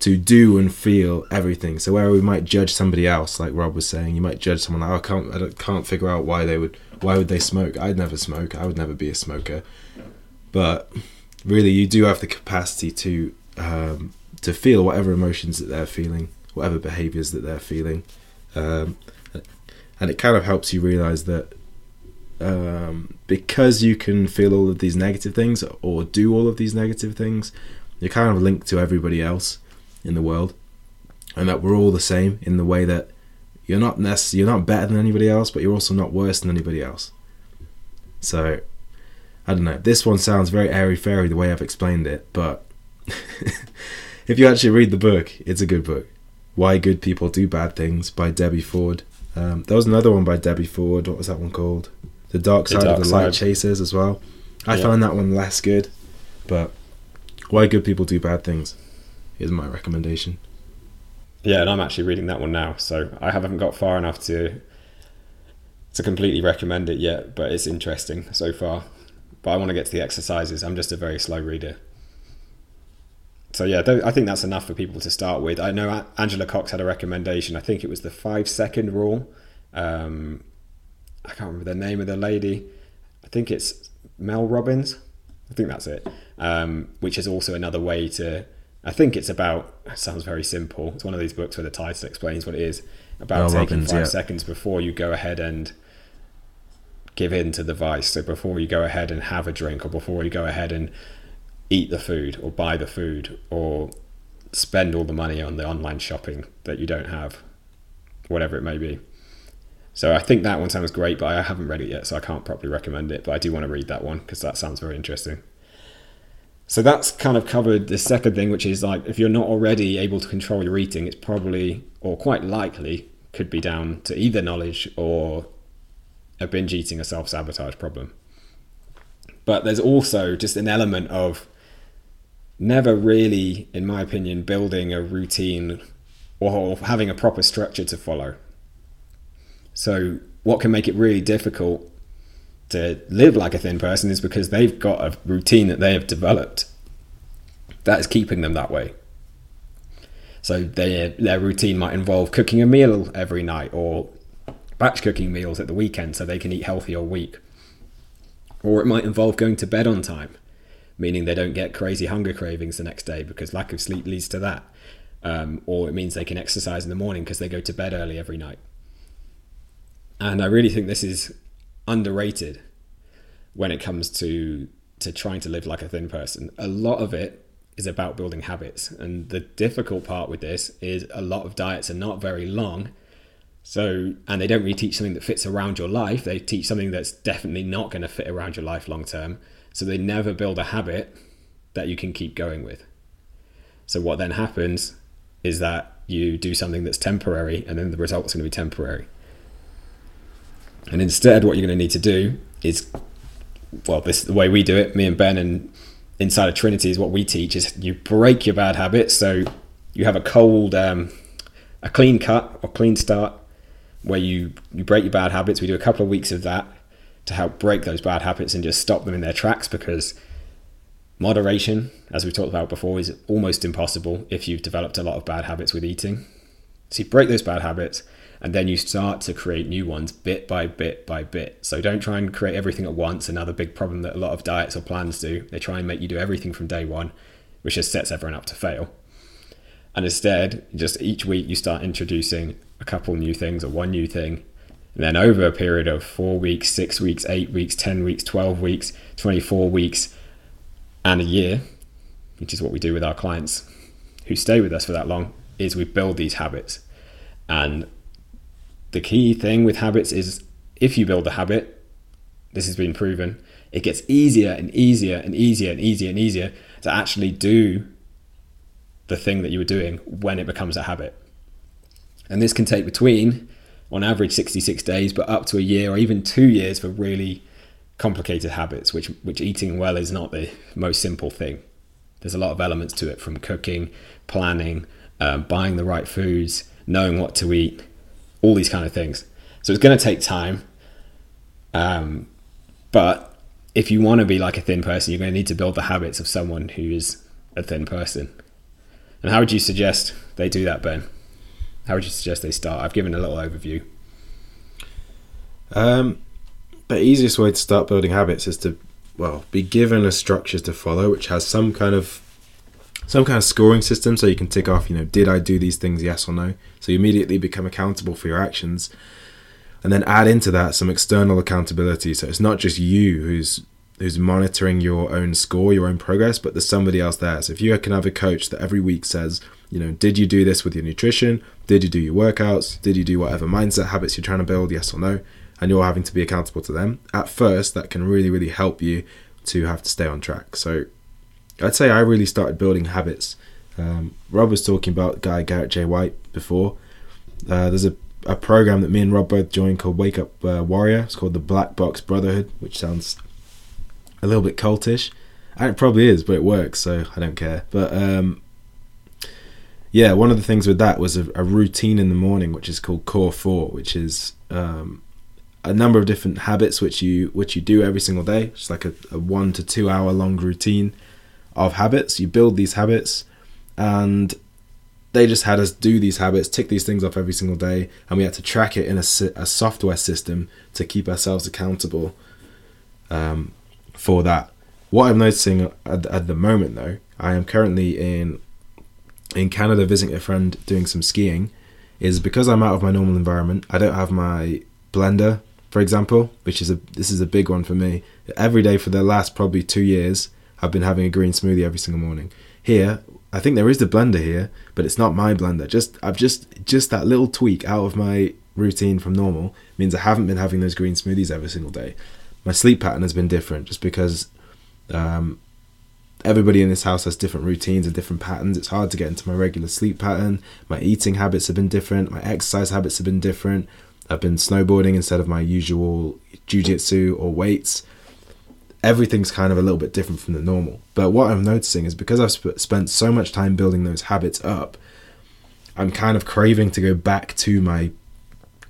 to do and feel everything. So where we might judge somebody else, like Rob was saying, you might judge someone like, oh, I can't, I can't figure out why they would, why would they smoke? I'd never smoke. I would never be a smoker but really you do have the capacity to um, to feel whatever emotions that they're feeling, whatever behaviors that they're feeling, um, and it kind of helps you realize that um, because you can feel all of these negative things or do all of these negative things, you're kind of linked to everybody else in the world, and that we're all the same in the way that you're not necess- you're not better than anybody else, but you're also not worse than anybody else. So I don't know. This one sounds very airy fairy the way I've explained it, but if you actually read the book, it's a good book. Why Good People Do Bad Things by Debbie Ford. Um, there was another one by Debbie Ford. What was that one called? The Dark Side the Dark of the Side. Light Chasers as well. I yeah. found that one less good, but Why Good People Do Bad Things is my recommendation. Yeah, and I'm actually reading that one now, so I haven't got far enough to to completely recommend it yet, but it's interesting so far but I want to get to the exercises. I'm just a very slow reader. So yeah, I think that's enough for people to start with. I know Angela Cox had a recommendation. I think it was the five second rule. Um, I can't remember the name of the lady. I think it's Mel Robbins. I think that's it. Um, which is also another way to. I think it's about. It sounds very simple. It's one of these books where the title explains what it is about Mel taking Robbins, five yeah. seconds before you go ahead and give in to the vice. So before you go ahead and have a drink, or before you go ahead and eat the food, or buy the food, or spend all the money on the online shopping that you don't have, whatever it may be. So I think that one sounds great, but I haven't read it yet, so I can't properly recommend it. But I do want to read that one because that sounds very interesting. So that's kind of covered the second thing, which is like if you're not already able to control your eating, it's probably or quite likely could be down to either knowledge or a binge eating a self sabotage problem. But there's also just an element of never really, in my opinion, building a routine or having a proper structure to follow. So, what can make it really difficult to live like a thin person is because they've got a routine that they have developed that is keeping them that way. So, their, their routine might involve cooking a meal every night or batch cooking meals at the weekend so they can eat healthy all week. Or it might involve going to bed on time. Meaning they don't get crazy hunger cravings the next day because lack of sleep leads to that. Um, or it means they can exercise in the morning because they go to bed early every night. And I really think this is underrated when it comes to to trying to live like a thin person. A lot of it is about building habits, and the difficult part with this is a lot of diets are not very long. So, and they don't really teach something that fits around your life. They teach something that's definitely not going to fit around your life long term. So they never build a habit that you can keep going with. So what then happens is that you do something that's temporary and then the result's going to be temporary. And instead what you're going to need to do is well this is the way we do it me and Ben and inside of Trinity is what we teach is you break your bad habits so you have a cold um, a clean cut or clean start where you you break your bad habits we do a couple of weeks of that to help break those bad habits and just stop them in their tracks because moderation, as we talked about before, is almost impossible if you've developed a lot of bad habits with eating. So you break those bad habits and then you start to create new ones bit by bit by bit. So don't try and create everything at once. Another big problem that a lot of diets or plans do, they try and make you do everything from day one, which just sets everyone up to fail. And instead, just each week you start introducing a couple new things or one new thing and then over a period of four weeks, six weeks, eight weeks, 10 weeks, 12 weeks, 24 weeks, and a year, which is what we do with our clients who stay with us for that long, is we build these habits. And the key thing with habits is if you build a habit, this has been proven, it gets easier and easier and easier and easier and easier to actually do the thing that you were doing when it becomes a habit. And this can take between on average 66 days, but up to a year or even two years for really complicated habits, which, which eating well is not the most simple thing. There's a lot of elements to it from cooking, planning, um, buying the right foods, knowing what to eat, all these kind of things. So it's going to take time. Um, but if you want to be like a thin person, you're going to need to build the habits of someone who is a thin person. And how would you suggest they do that, Ben? How would you suggest they start? I've given a little overview. Um, the easiest way to start building habits is to, well, be given a structure to follow, which has some kind of some kind of scoring system, so you can tick off, you know, did I do these things, yes or no? So you immediately become accountable for your actions, and then add into that some external accountability. So it's not just you who's who's monitoring your own score, your own progress, but there's somebody else there. So if you can have a coach that every week says, you know, did you do this with your nutrition? Did you do your workouts? Did you do whatever mindset habits you're trying to build? Yes or no? And you're having to be accountable to them. At first, that can really, really help you to have to stay on track. So I'd say I really started building habits. Um, Rob was talking about guy Garrett J. White before. Uh, there's a, a program that me and Rob both joined called Wake Up uh, Warrior. It's called the Black Box Brotherhood, which sounds a little bit cultish. And it probably is, but it works, so I don't care. But um, yeah, one of the things with that was a, a, routine in the morning, which is called Core Four, which is um, a number of different habits which you which you do every single day. It's like a, a one to two hour long routine of habits. You build these habits, and they just had us do these habits, tick these things off every single day, and we had to track it in a, a software system to keep ourselves accountable um, for that. What I'm noticing at, at the moment, though, I am currently in in Canada visiting a friend doing some skiing is because I'm out of my normal environment. I don't have my blender, for example, which is a this is a big one for me. Every day for the last probably two years, I've been having a green smoothie every single morning. Here, I think there is the blender here, but it's not my blender. Just I've just just that little tweak out of my routine from normal means I haven't been having those green smoothies every single day. My sleep pattern has been different just because um, everybody in this house has different routines and different patterns. It's hard to get into my regular sleep pattern. My eating habits have been different. My exercise habits have been different. I've been snowboarding instead of my usual jujitsu or weights. Everything's kind of a little bit different from the normal. But what I'm noticing is because I've sp- spent so much time building those habits up, I'm kind of craving to go back to my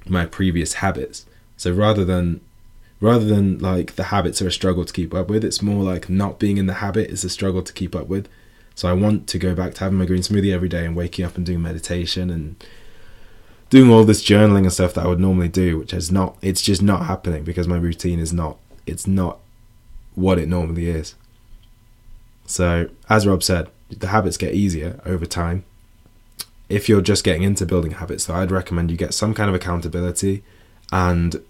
my previous habits. So rather than rather than like the habits are a struggle to keep up with it's more like not being in the habit is a struggle to keep up with so i want to go back to having my green smoothie every day and waking up and doing meditation and doing all this journaling and stuff that i would normally do which is not it's just not happening because my routine is not it's not what it normally is So, as Rob said, the habits get easier over time. If you're just getting into building habits, though, I'd recommend you get some kind of accountability and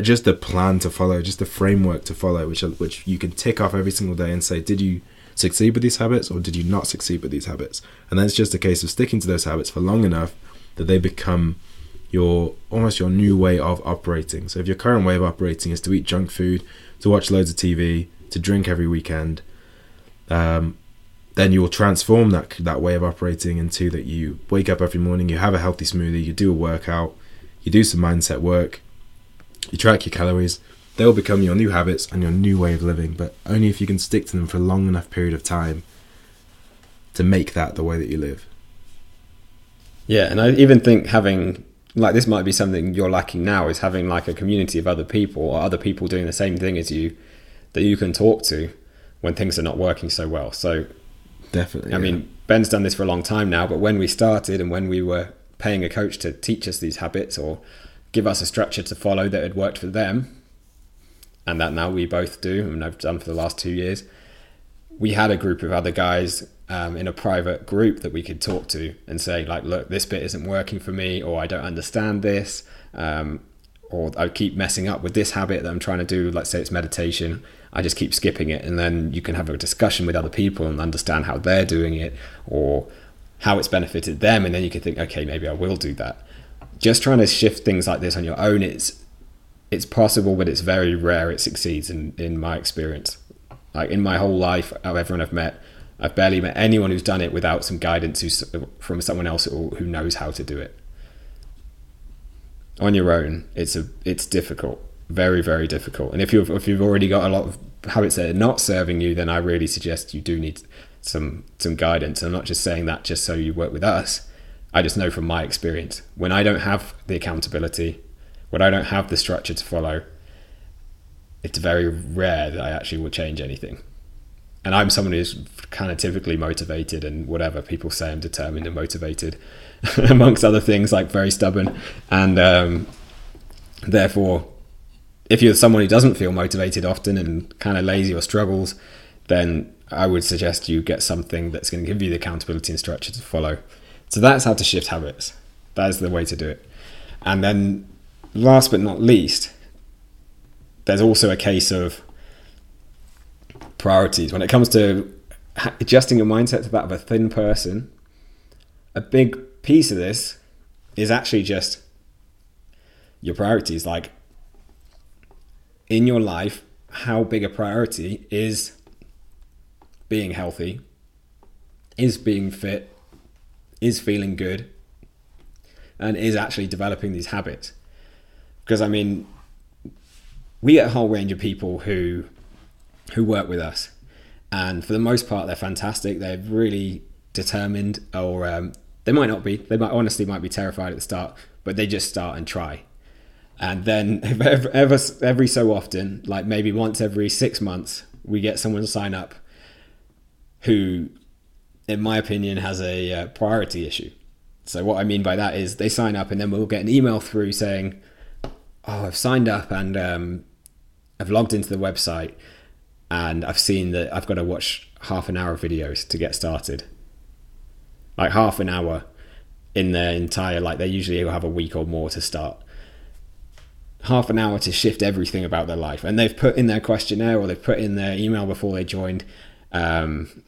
just a plan to follow, just a framework to follow, which which you can tick off every single day and say, did you succeed with these habits or did you not succeed with these habits? And then it's just a case of sticking to those habits for long enough that they become your almost your new way of operating. So if your current way of operating is to eat junk food, to watch loads of TV, to drink every weekend, um, then you will transform that that way of operating into that you wake up every morning, you have a healthy smoothie, you do a workout, you do some mindset work, you track your calories. They will become your new habits and your new way of living, but only if you can stick to them for a long enough period of time to make that the way that you live. Yeah, and I even think having like this might be something you're lacking now is having like a community of other people or other people doing the same thing as you that you can talk to when things are not working so well. So definitely. I yeah. mean, Ben's done this for a long time now, but when we started and when we were paying a coach to teach us these habits or give us a structure to follow that had worked for them, and that now we both do, and I've done for the last two years. We had a group of other guys um, in a private group that we could talk to and say, like, look, this bit isn't working for me, or I don't understand this, um, or I keep messing up with this habit that I'm trying to do. Let's say it's meditation. I just keep skipping it, and then you can have a discussion with other people and understand how they're doing it, or how it's benefited them, and then you can think, okay, maybe I will do that just trying to shift things like this on your own it's it's possible but it's very rare it succeeds in in my experience. Like in my whole life of everyone i've met i've barely met anyone who's done it without some guidance from someone else who knows how to do it. On your own it's a it's difficult. Very very difficult. And if you've if you've already got a lot of habits that are not serving you then i really suggest you do need some some guidance. I'm not just saying that just so you work with us I just know from my experience when I don't have the accountability, when I don't have the structure to follow, it's very rare that I actually will change anything. And I'm someone who's kind of typically motivated and whatever people say I'm determined and motivated, amongst other things, like very stubborn. And um, therefore, if you're someone who doesn't feel motivated often and kind of lazy or struggles, then I would suggest you get something that's going to give you the accountability and structure to follow. So that's how to shift habits. That is the way to do it. And then, last but not least, there's also a case of priorities. When it comes to adjusting your mindset to that of a thin person, a big piece of this is actually just your priorities. Like in your life, how big a priority is being healthy, is being fit, is feeling good and is actually developing these habits. Because I mean, we get a whole range of people who who work with us, and for the most part, they're fantastic. They're really determined, or um, they might not be. They might honestly might be terrified at the start, but they just start and try. And then ever, ever every so often, like maybe once every six months, we get someone to sign up who in my opinion, has a uh, priority issue. So what I mean by that is they sign up and then we'll get an email through saying, "Oh, I've signed up and um, I've logged into the website and I've seen that I've got to watch half an hour of videos to get started." Like half an hour in their entire like they usually have a week or more to start. Half an hour to shift everything about their life, and they've put in their questionnaire or they've put in their email before they joined. Um,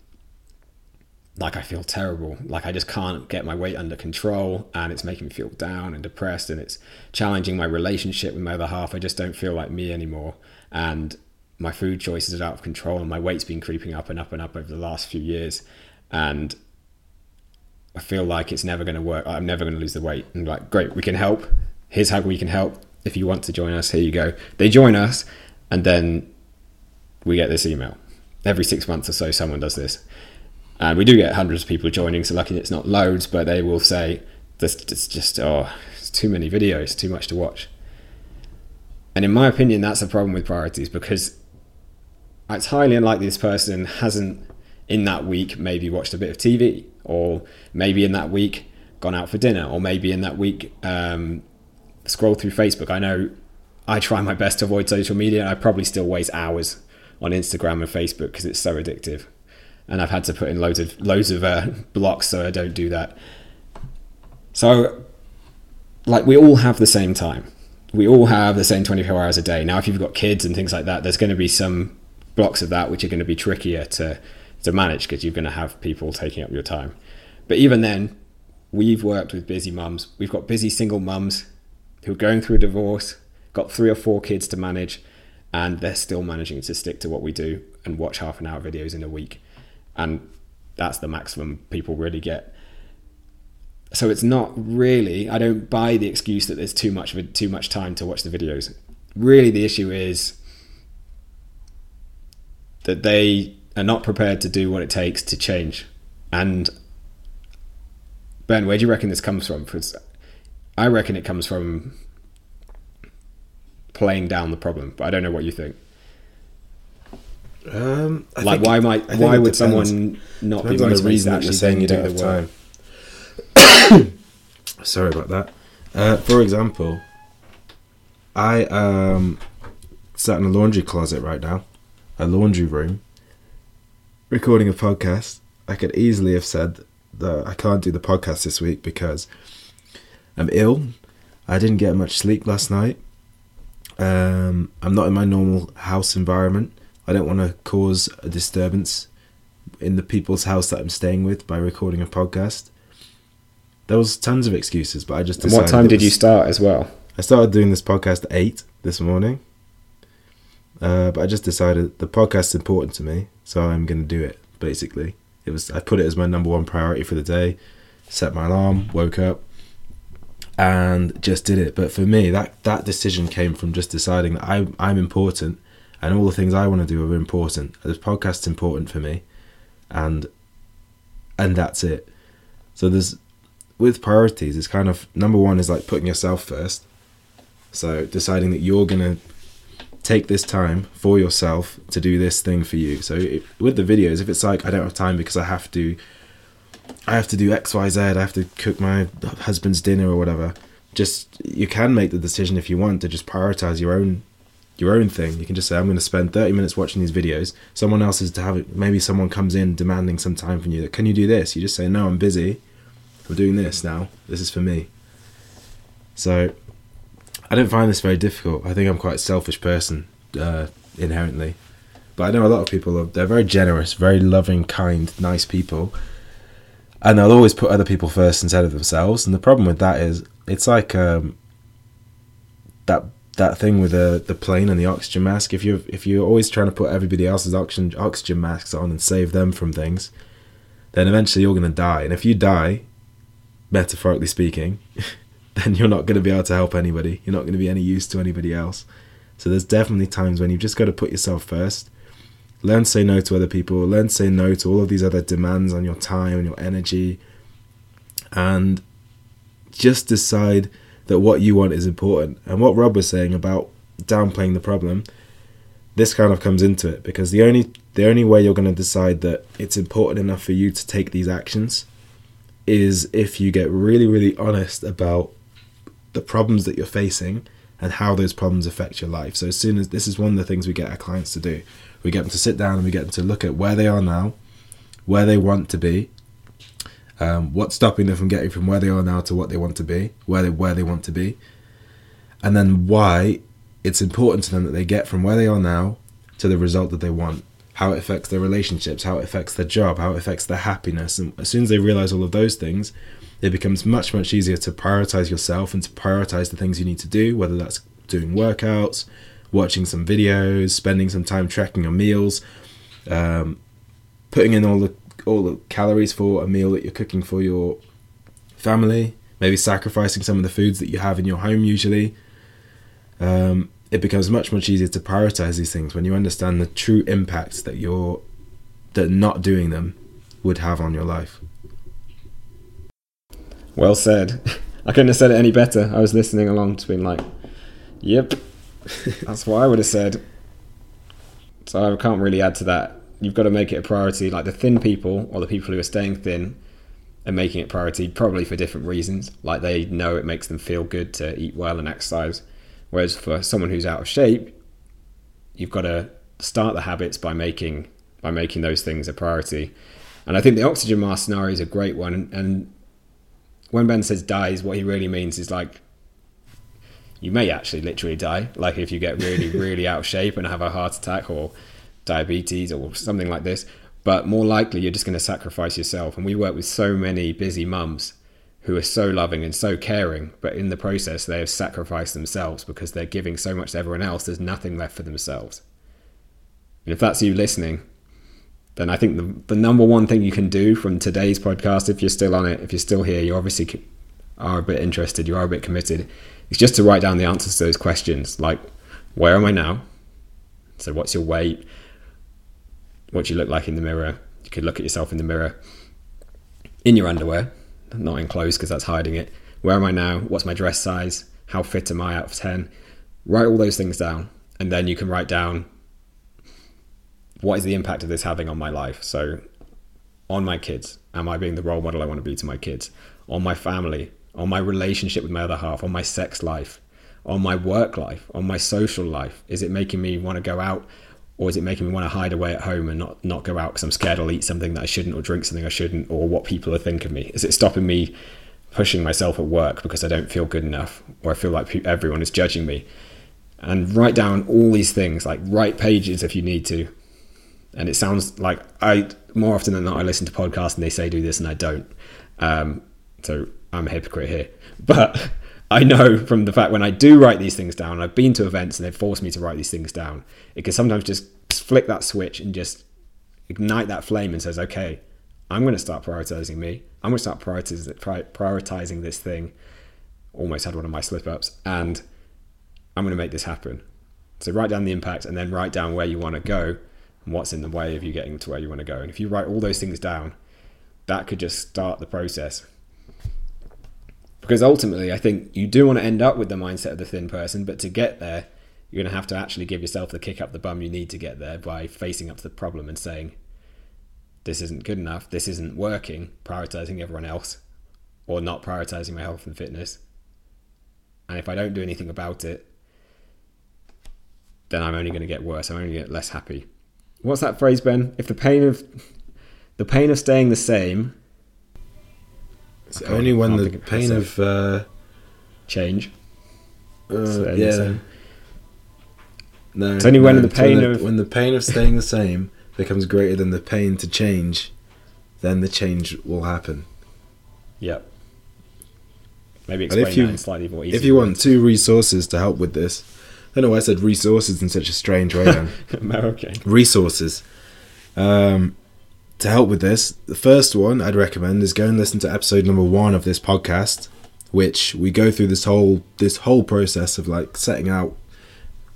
like I feel terrible. Like I just can't get my weight under control and it's making me feel down and depressed and it's challenging my relationship with my other half. I just don't feel like me anymore. And my food choices are out of control and my weight's been creeping up and up and up over the last few years. And I feel like it's never going to work. I'm never going to lose the weight. And like, great, we can help. Here's how we can help. If you want to join us, here you go. They join us and then we get this email. Every six months or so, someone does this and we do get hundreds of people joining. So lucky it's not loads, but they will say this it's just oh, it's too many videos, too much to watch. And in my opinion, that's a problem with priorities because it's highly unlikely this person hasn't in that week maybe watched a bit of TV, or maybe in that week gone out for dinner, or maybe in that week um, scroll through Facebook. I know I try my best to avoid social media, and I probably still waste hours on Instagram and Facebook because it's so addictive and I've had to put in loads of loads of uh, blocks so I don't do that. So, like, we all have the same time. We all have the same 24 hours a day. Now, if you've got kids and things like that, there's going to be some blocks of that which are going to be trickier to to manage because you're going to have people taking up your time. But even then, we've worked with busy mums. We've got busy single mums who are going through a divorce, got three or four kids to manage, and they're still managing to stick to what we do and watch half an hour videos in a week. And that's the maximum people really get. So it's not really. I don't buy the excuse that there's too much of too much time to watch the videos. Really, the issue is that they are not prepared to do what it takes to change. And Ben, where do you reckon this comes from? Because I reckon it comes from playing down the problem, but I don't know what you think. Um, I like, think why it- might why would depends. someone not be Depends on the reason that you're saying you do don't have time. Sorry about that. Uh, for example, I um sat in a laundry closet right now, a laundry room, recording a podcast. I could easily have said that I can't do the podcast this week because I'm ill. I didn't get much sleep last night. Um, I'm not in my normal house environment. I don't want to cause a disturbance in the people's house that I'm staying with by recording a podcast. There was tons of excuses, but I just And what time did you start as well? I started doing this podcast at eight this morning, uh, but I just decided the podcast's important to me, so I'm going to do it. Basically, it was I put it as my number one priority for the day. Set my alarm, woke up, and just did it. But for me, that that decision came from just deciding that I I'm important, and all the things I want to do are important. This podcast's important for me, and and that's it. So there's with priorities, it's kind of number one is like putting yourself first. So deciding that you're gonna take this time for yourself to do this thing for you. So it, with the videos, if it's like I don't have time because I have to, I have to do X, Y, Z. I have to cook my husband's dinner or whatever. Just you can make the decision if you want to just prioritize your own your own thing. You can just say I'm going to spend 30 minutes watching these videos. Someone else is to have it. Maybe someone comes in demanding some time from you. That Can you do this? You just say no. I'm busy. I'm doing this now. This is for me. So I don't find this very difficult. I think I'm quite a selfish person uh, inherently, but I know a lot of people. Are, they're very generous, very loving, kind, nice people, and they'll always put other people first instead of themselves. And the problem with that is, it's like um, that that thing with the the plane and the oxygen mask. If you if you're always trying to put everybody else's oxygen oxygen masks on and save them from things, then eventually you're going to die. And if you die, metaphorically speaking, then you're not going to be able to help anybody. You're not going to be any use to anybody else. So there's definitely times when you've just got to put yourself first. Learn to say no to other people. Learn to say no to all of these other demands on your time and your energy. And just decide that what you want is important. And what Rob was saying about downplaying the problem, this kind of comes into it because the only the only way you're going to decide that it's important enough for you to take these actions is if you get really really honest about the problems that you're facing and how those problems affect your life. So as soon as this is one of the things we get our clients to do, we get them to sit down and we get them to look at where they are now, where they want to be, um, what's stopping them from getting from where they are now to what they want to be, where they where they want to be, and then why it's important to them that they get from where they are now to the result that they want. How it affects their relationships, how it affects their job, how it affects their happiness, and as soon as they realize all of those things, it becomes much much easier to prioritize yourself and to prioritize the things you need to do, whether that's doing workouts, watching some videos, spending some time tracking your meals, um, putting in all the all the calories for a meal that you're cooking for your family, maybe sacrificing some of the foods that you have in your home usually. Um, it becomes much much easier to prioritize these things when you understand the true impacts that you're that not doing them would have on your life. Well said. I couldn't have said it any better. I was listening along to being like, yep, that's what I would have said. So I can't really add to that. You've got to make it a priority. Like the thin people or the people who are staying thin are making it priority probably for different reasons. Like they know it makes them feel good to eat well and exercise. Whereas for someone who's out of shape, you've got to start the habits by making by making those things a priority. And I think the oxygen mask scenario is a great one. And when Ben says dies, what he really means is like you may actually literally die. Like if you get really, really out of shape and have a heart attack or diabetes or something like this. But more likely, you're just going to sacrifice yourself. And we work with so many busy mums who are so loving and so caring, but in the process, they have sacrificed themselves because they're giving so much to everyone else, there's nothing left for themselves. And if that's you listening, then I think the, the number one thing you can do from today's podcast, if you're still on it, if you're still here, you obviously are a bit interested, you are a bit committed, is just to write down the answers to those questions. Like, where am I now? So, what's your weight? What you look like in the mirror? You could look at yourself in the mirror in your underwear not in clothes because that's hiding it. Where am I now? What's my dress size? How fit am I out of 10? Write all those things down. And then you can write down what is the impact of this having on my life? So, on my kids, am I being the role model I want to be to my kids? On my family, on my relationship with my other half, on my sex life, on my work life, on my social life? Is it making me want to go out or is it making me want to hide away at home and not, not go out because I'm scared I'll eat something that I shouldn't or drink something I shouldn't or what people are thinking of me? Is it stopping me pushing myself at work because I don't feel good enough or I feel like everyone is judging me? And write down all these things, like write pages if you need to. And it sounds like I, more often than not, I listen to podcasts and they say do this and I don't. Um, so I'm a hypocrite here. But I know from the fact when I do write these things down, I've been to events and they've forced me to write these things down. It can sometimes just flick that switch and just ignite that flame and says, okay, I'm going to start prioritizing me. I'm going to start prioritizing this thing. Almost had one of my slip ups, and I'm going to make this happen. So write down the impact and then write down where you want to go and what's in the way of you getting to where you want to go. And if you write all those things down, that could just start the process because ultimately I think you do want to end up with the mindset of the thin person, but to get there, you're going to have to actually give yourself the kick up the bum you need to get there by facing up to the problem and saying, this isn't good enough, this isn't working, prioritizing everyone else, or not prioritizing my health and fitness. And if I don't do anything about it, then I'm only going to get worse. I'm only going to get less happy. What's that phrase, Ben? If the pain of the pain of staying the same it's only when the pain of uh, change. Uh, yeah. No, it's only no, when the pain when the, of when the pain of staying the same becomes greater than the pain to change, then the change will happen. Yep. Maybe explain if you, that slightly more easy. If you want two resources to help with this, I don't know why I said resources in such a strange way. Then okay. Resources. Um, to help with this, the first one I'd recommend is go and listen to episode number one of this podcast, which we go through this whole this whole process of like setting out,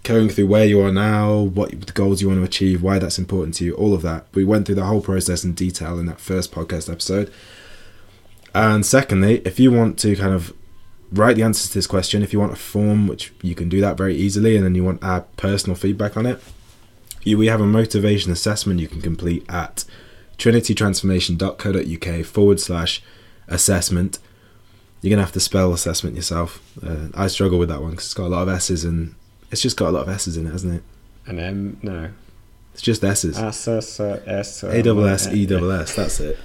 going through where you are now, what the goals you want to achieve, why that's important to you, all of that. We went through the whole process in detail in that first podcast episode. And secondly, if you want to kind of write the answers to this question, if you want a form, which you can do that very easily, and then you want our personal feedback on it, you, we have a motivation assessment you can complete at trinitytransformation.co.uk forward slash assessment. You're going to have to spell assessment yourself. Uh, I struggle with that one because it's got a lot of S's and it's just got a lot of S's in it, hasn't it? An M, no. It's just S's. S, S, S, A double S, E double S, that's it.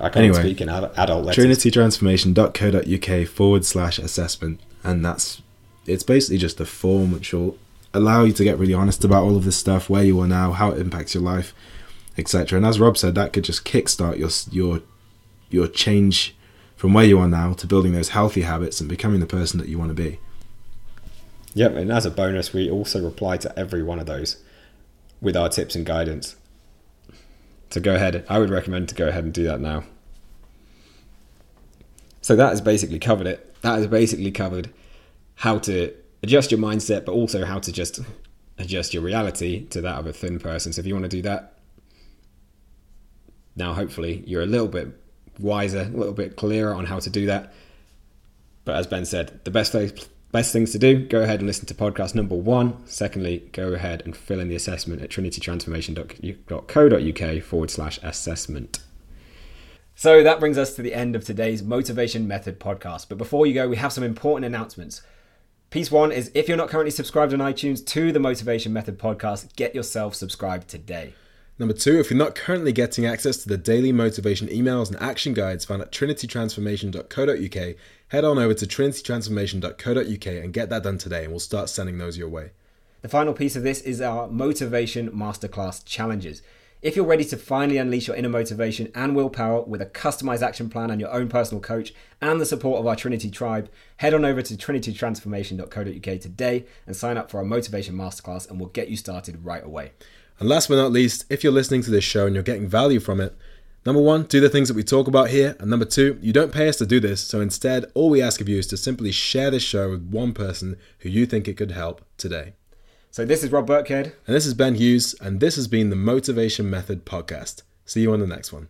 I can't anyway, speak in adult letters. trinitytransformation.co.uk forward slash assessment. And that's, it's basically just a form which will allow you to get really honest about all of this stuff, where you are now, how it impacts your life etc. And as Rob said, that could just kickstart your your your change from where you are now to building those healthy habits and becoming the person that you want to be. Yep, and as a bonus, we also reply to every one of those with our tips and guidance. So go ahead. I would recommend to go ahead and do that now. So that has basically covered it. That has basically covered how to adjust your mindset, but also how to just adjust your reality to that of a thin person. So if you want to do that, now, hopefully, you're a little bit wiser, a little bit clearer on how to do that. But as Ben said, the best best things to do, go ahead and listen to podcast number one. Secondly, go ahead and fill in the assessment at trinitytransformation.co.uk forward slash assessment. So that brings us to the end of today's Motivation Method podcast. But before you go, we have some important announcements. Piece one is if you're not currently subscribed on iTunes to the Motivation Method podcast, get yourself subscribed today. Number two, if you're not currently getting access to the daily motivation emails and action guides found at trinitytransformation.co.uk, head on over to trinitytransformation.co.uk and get that done today, and we'll start sending those your way. The final piece of this is our motivation masterclass challenges. If you're ready to finally unleash your inner motivation and willpower with a customized action plan and your own personal coach and the support of our Trinity tribe, head on over to trinitytransformation.co.uk today and sign up for our motivation masterclass and we'll get you started right away. And last but not least, if you're listening to this show and you're getting value from it, number one, do the things that we talk about here. And number two, you don't pay us to do this. So instead, all we ask of you is to simply share this show with one person who you think it could help today. So this is Rob Birkhead. And this is Ben Hughes. And this has been the Motivation Method Podcast. See you on the next one.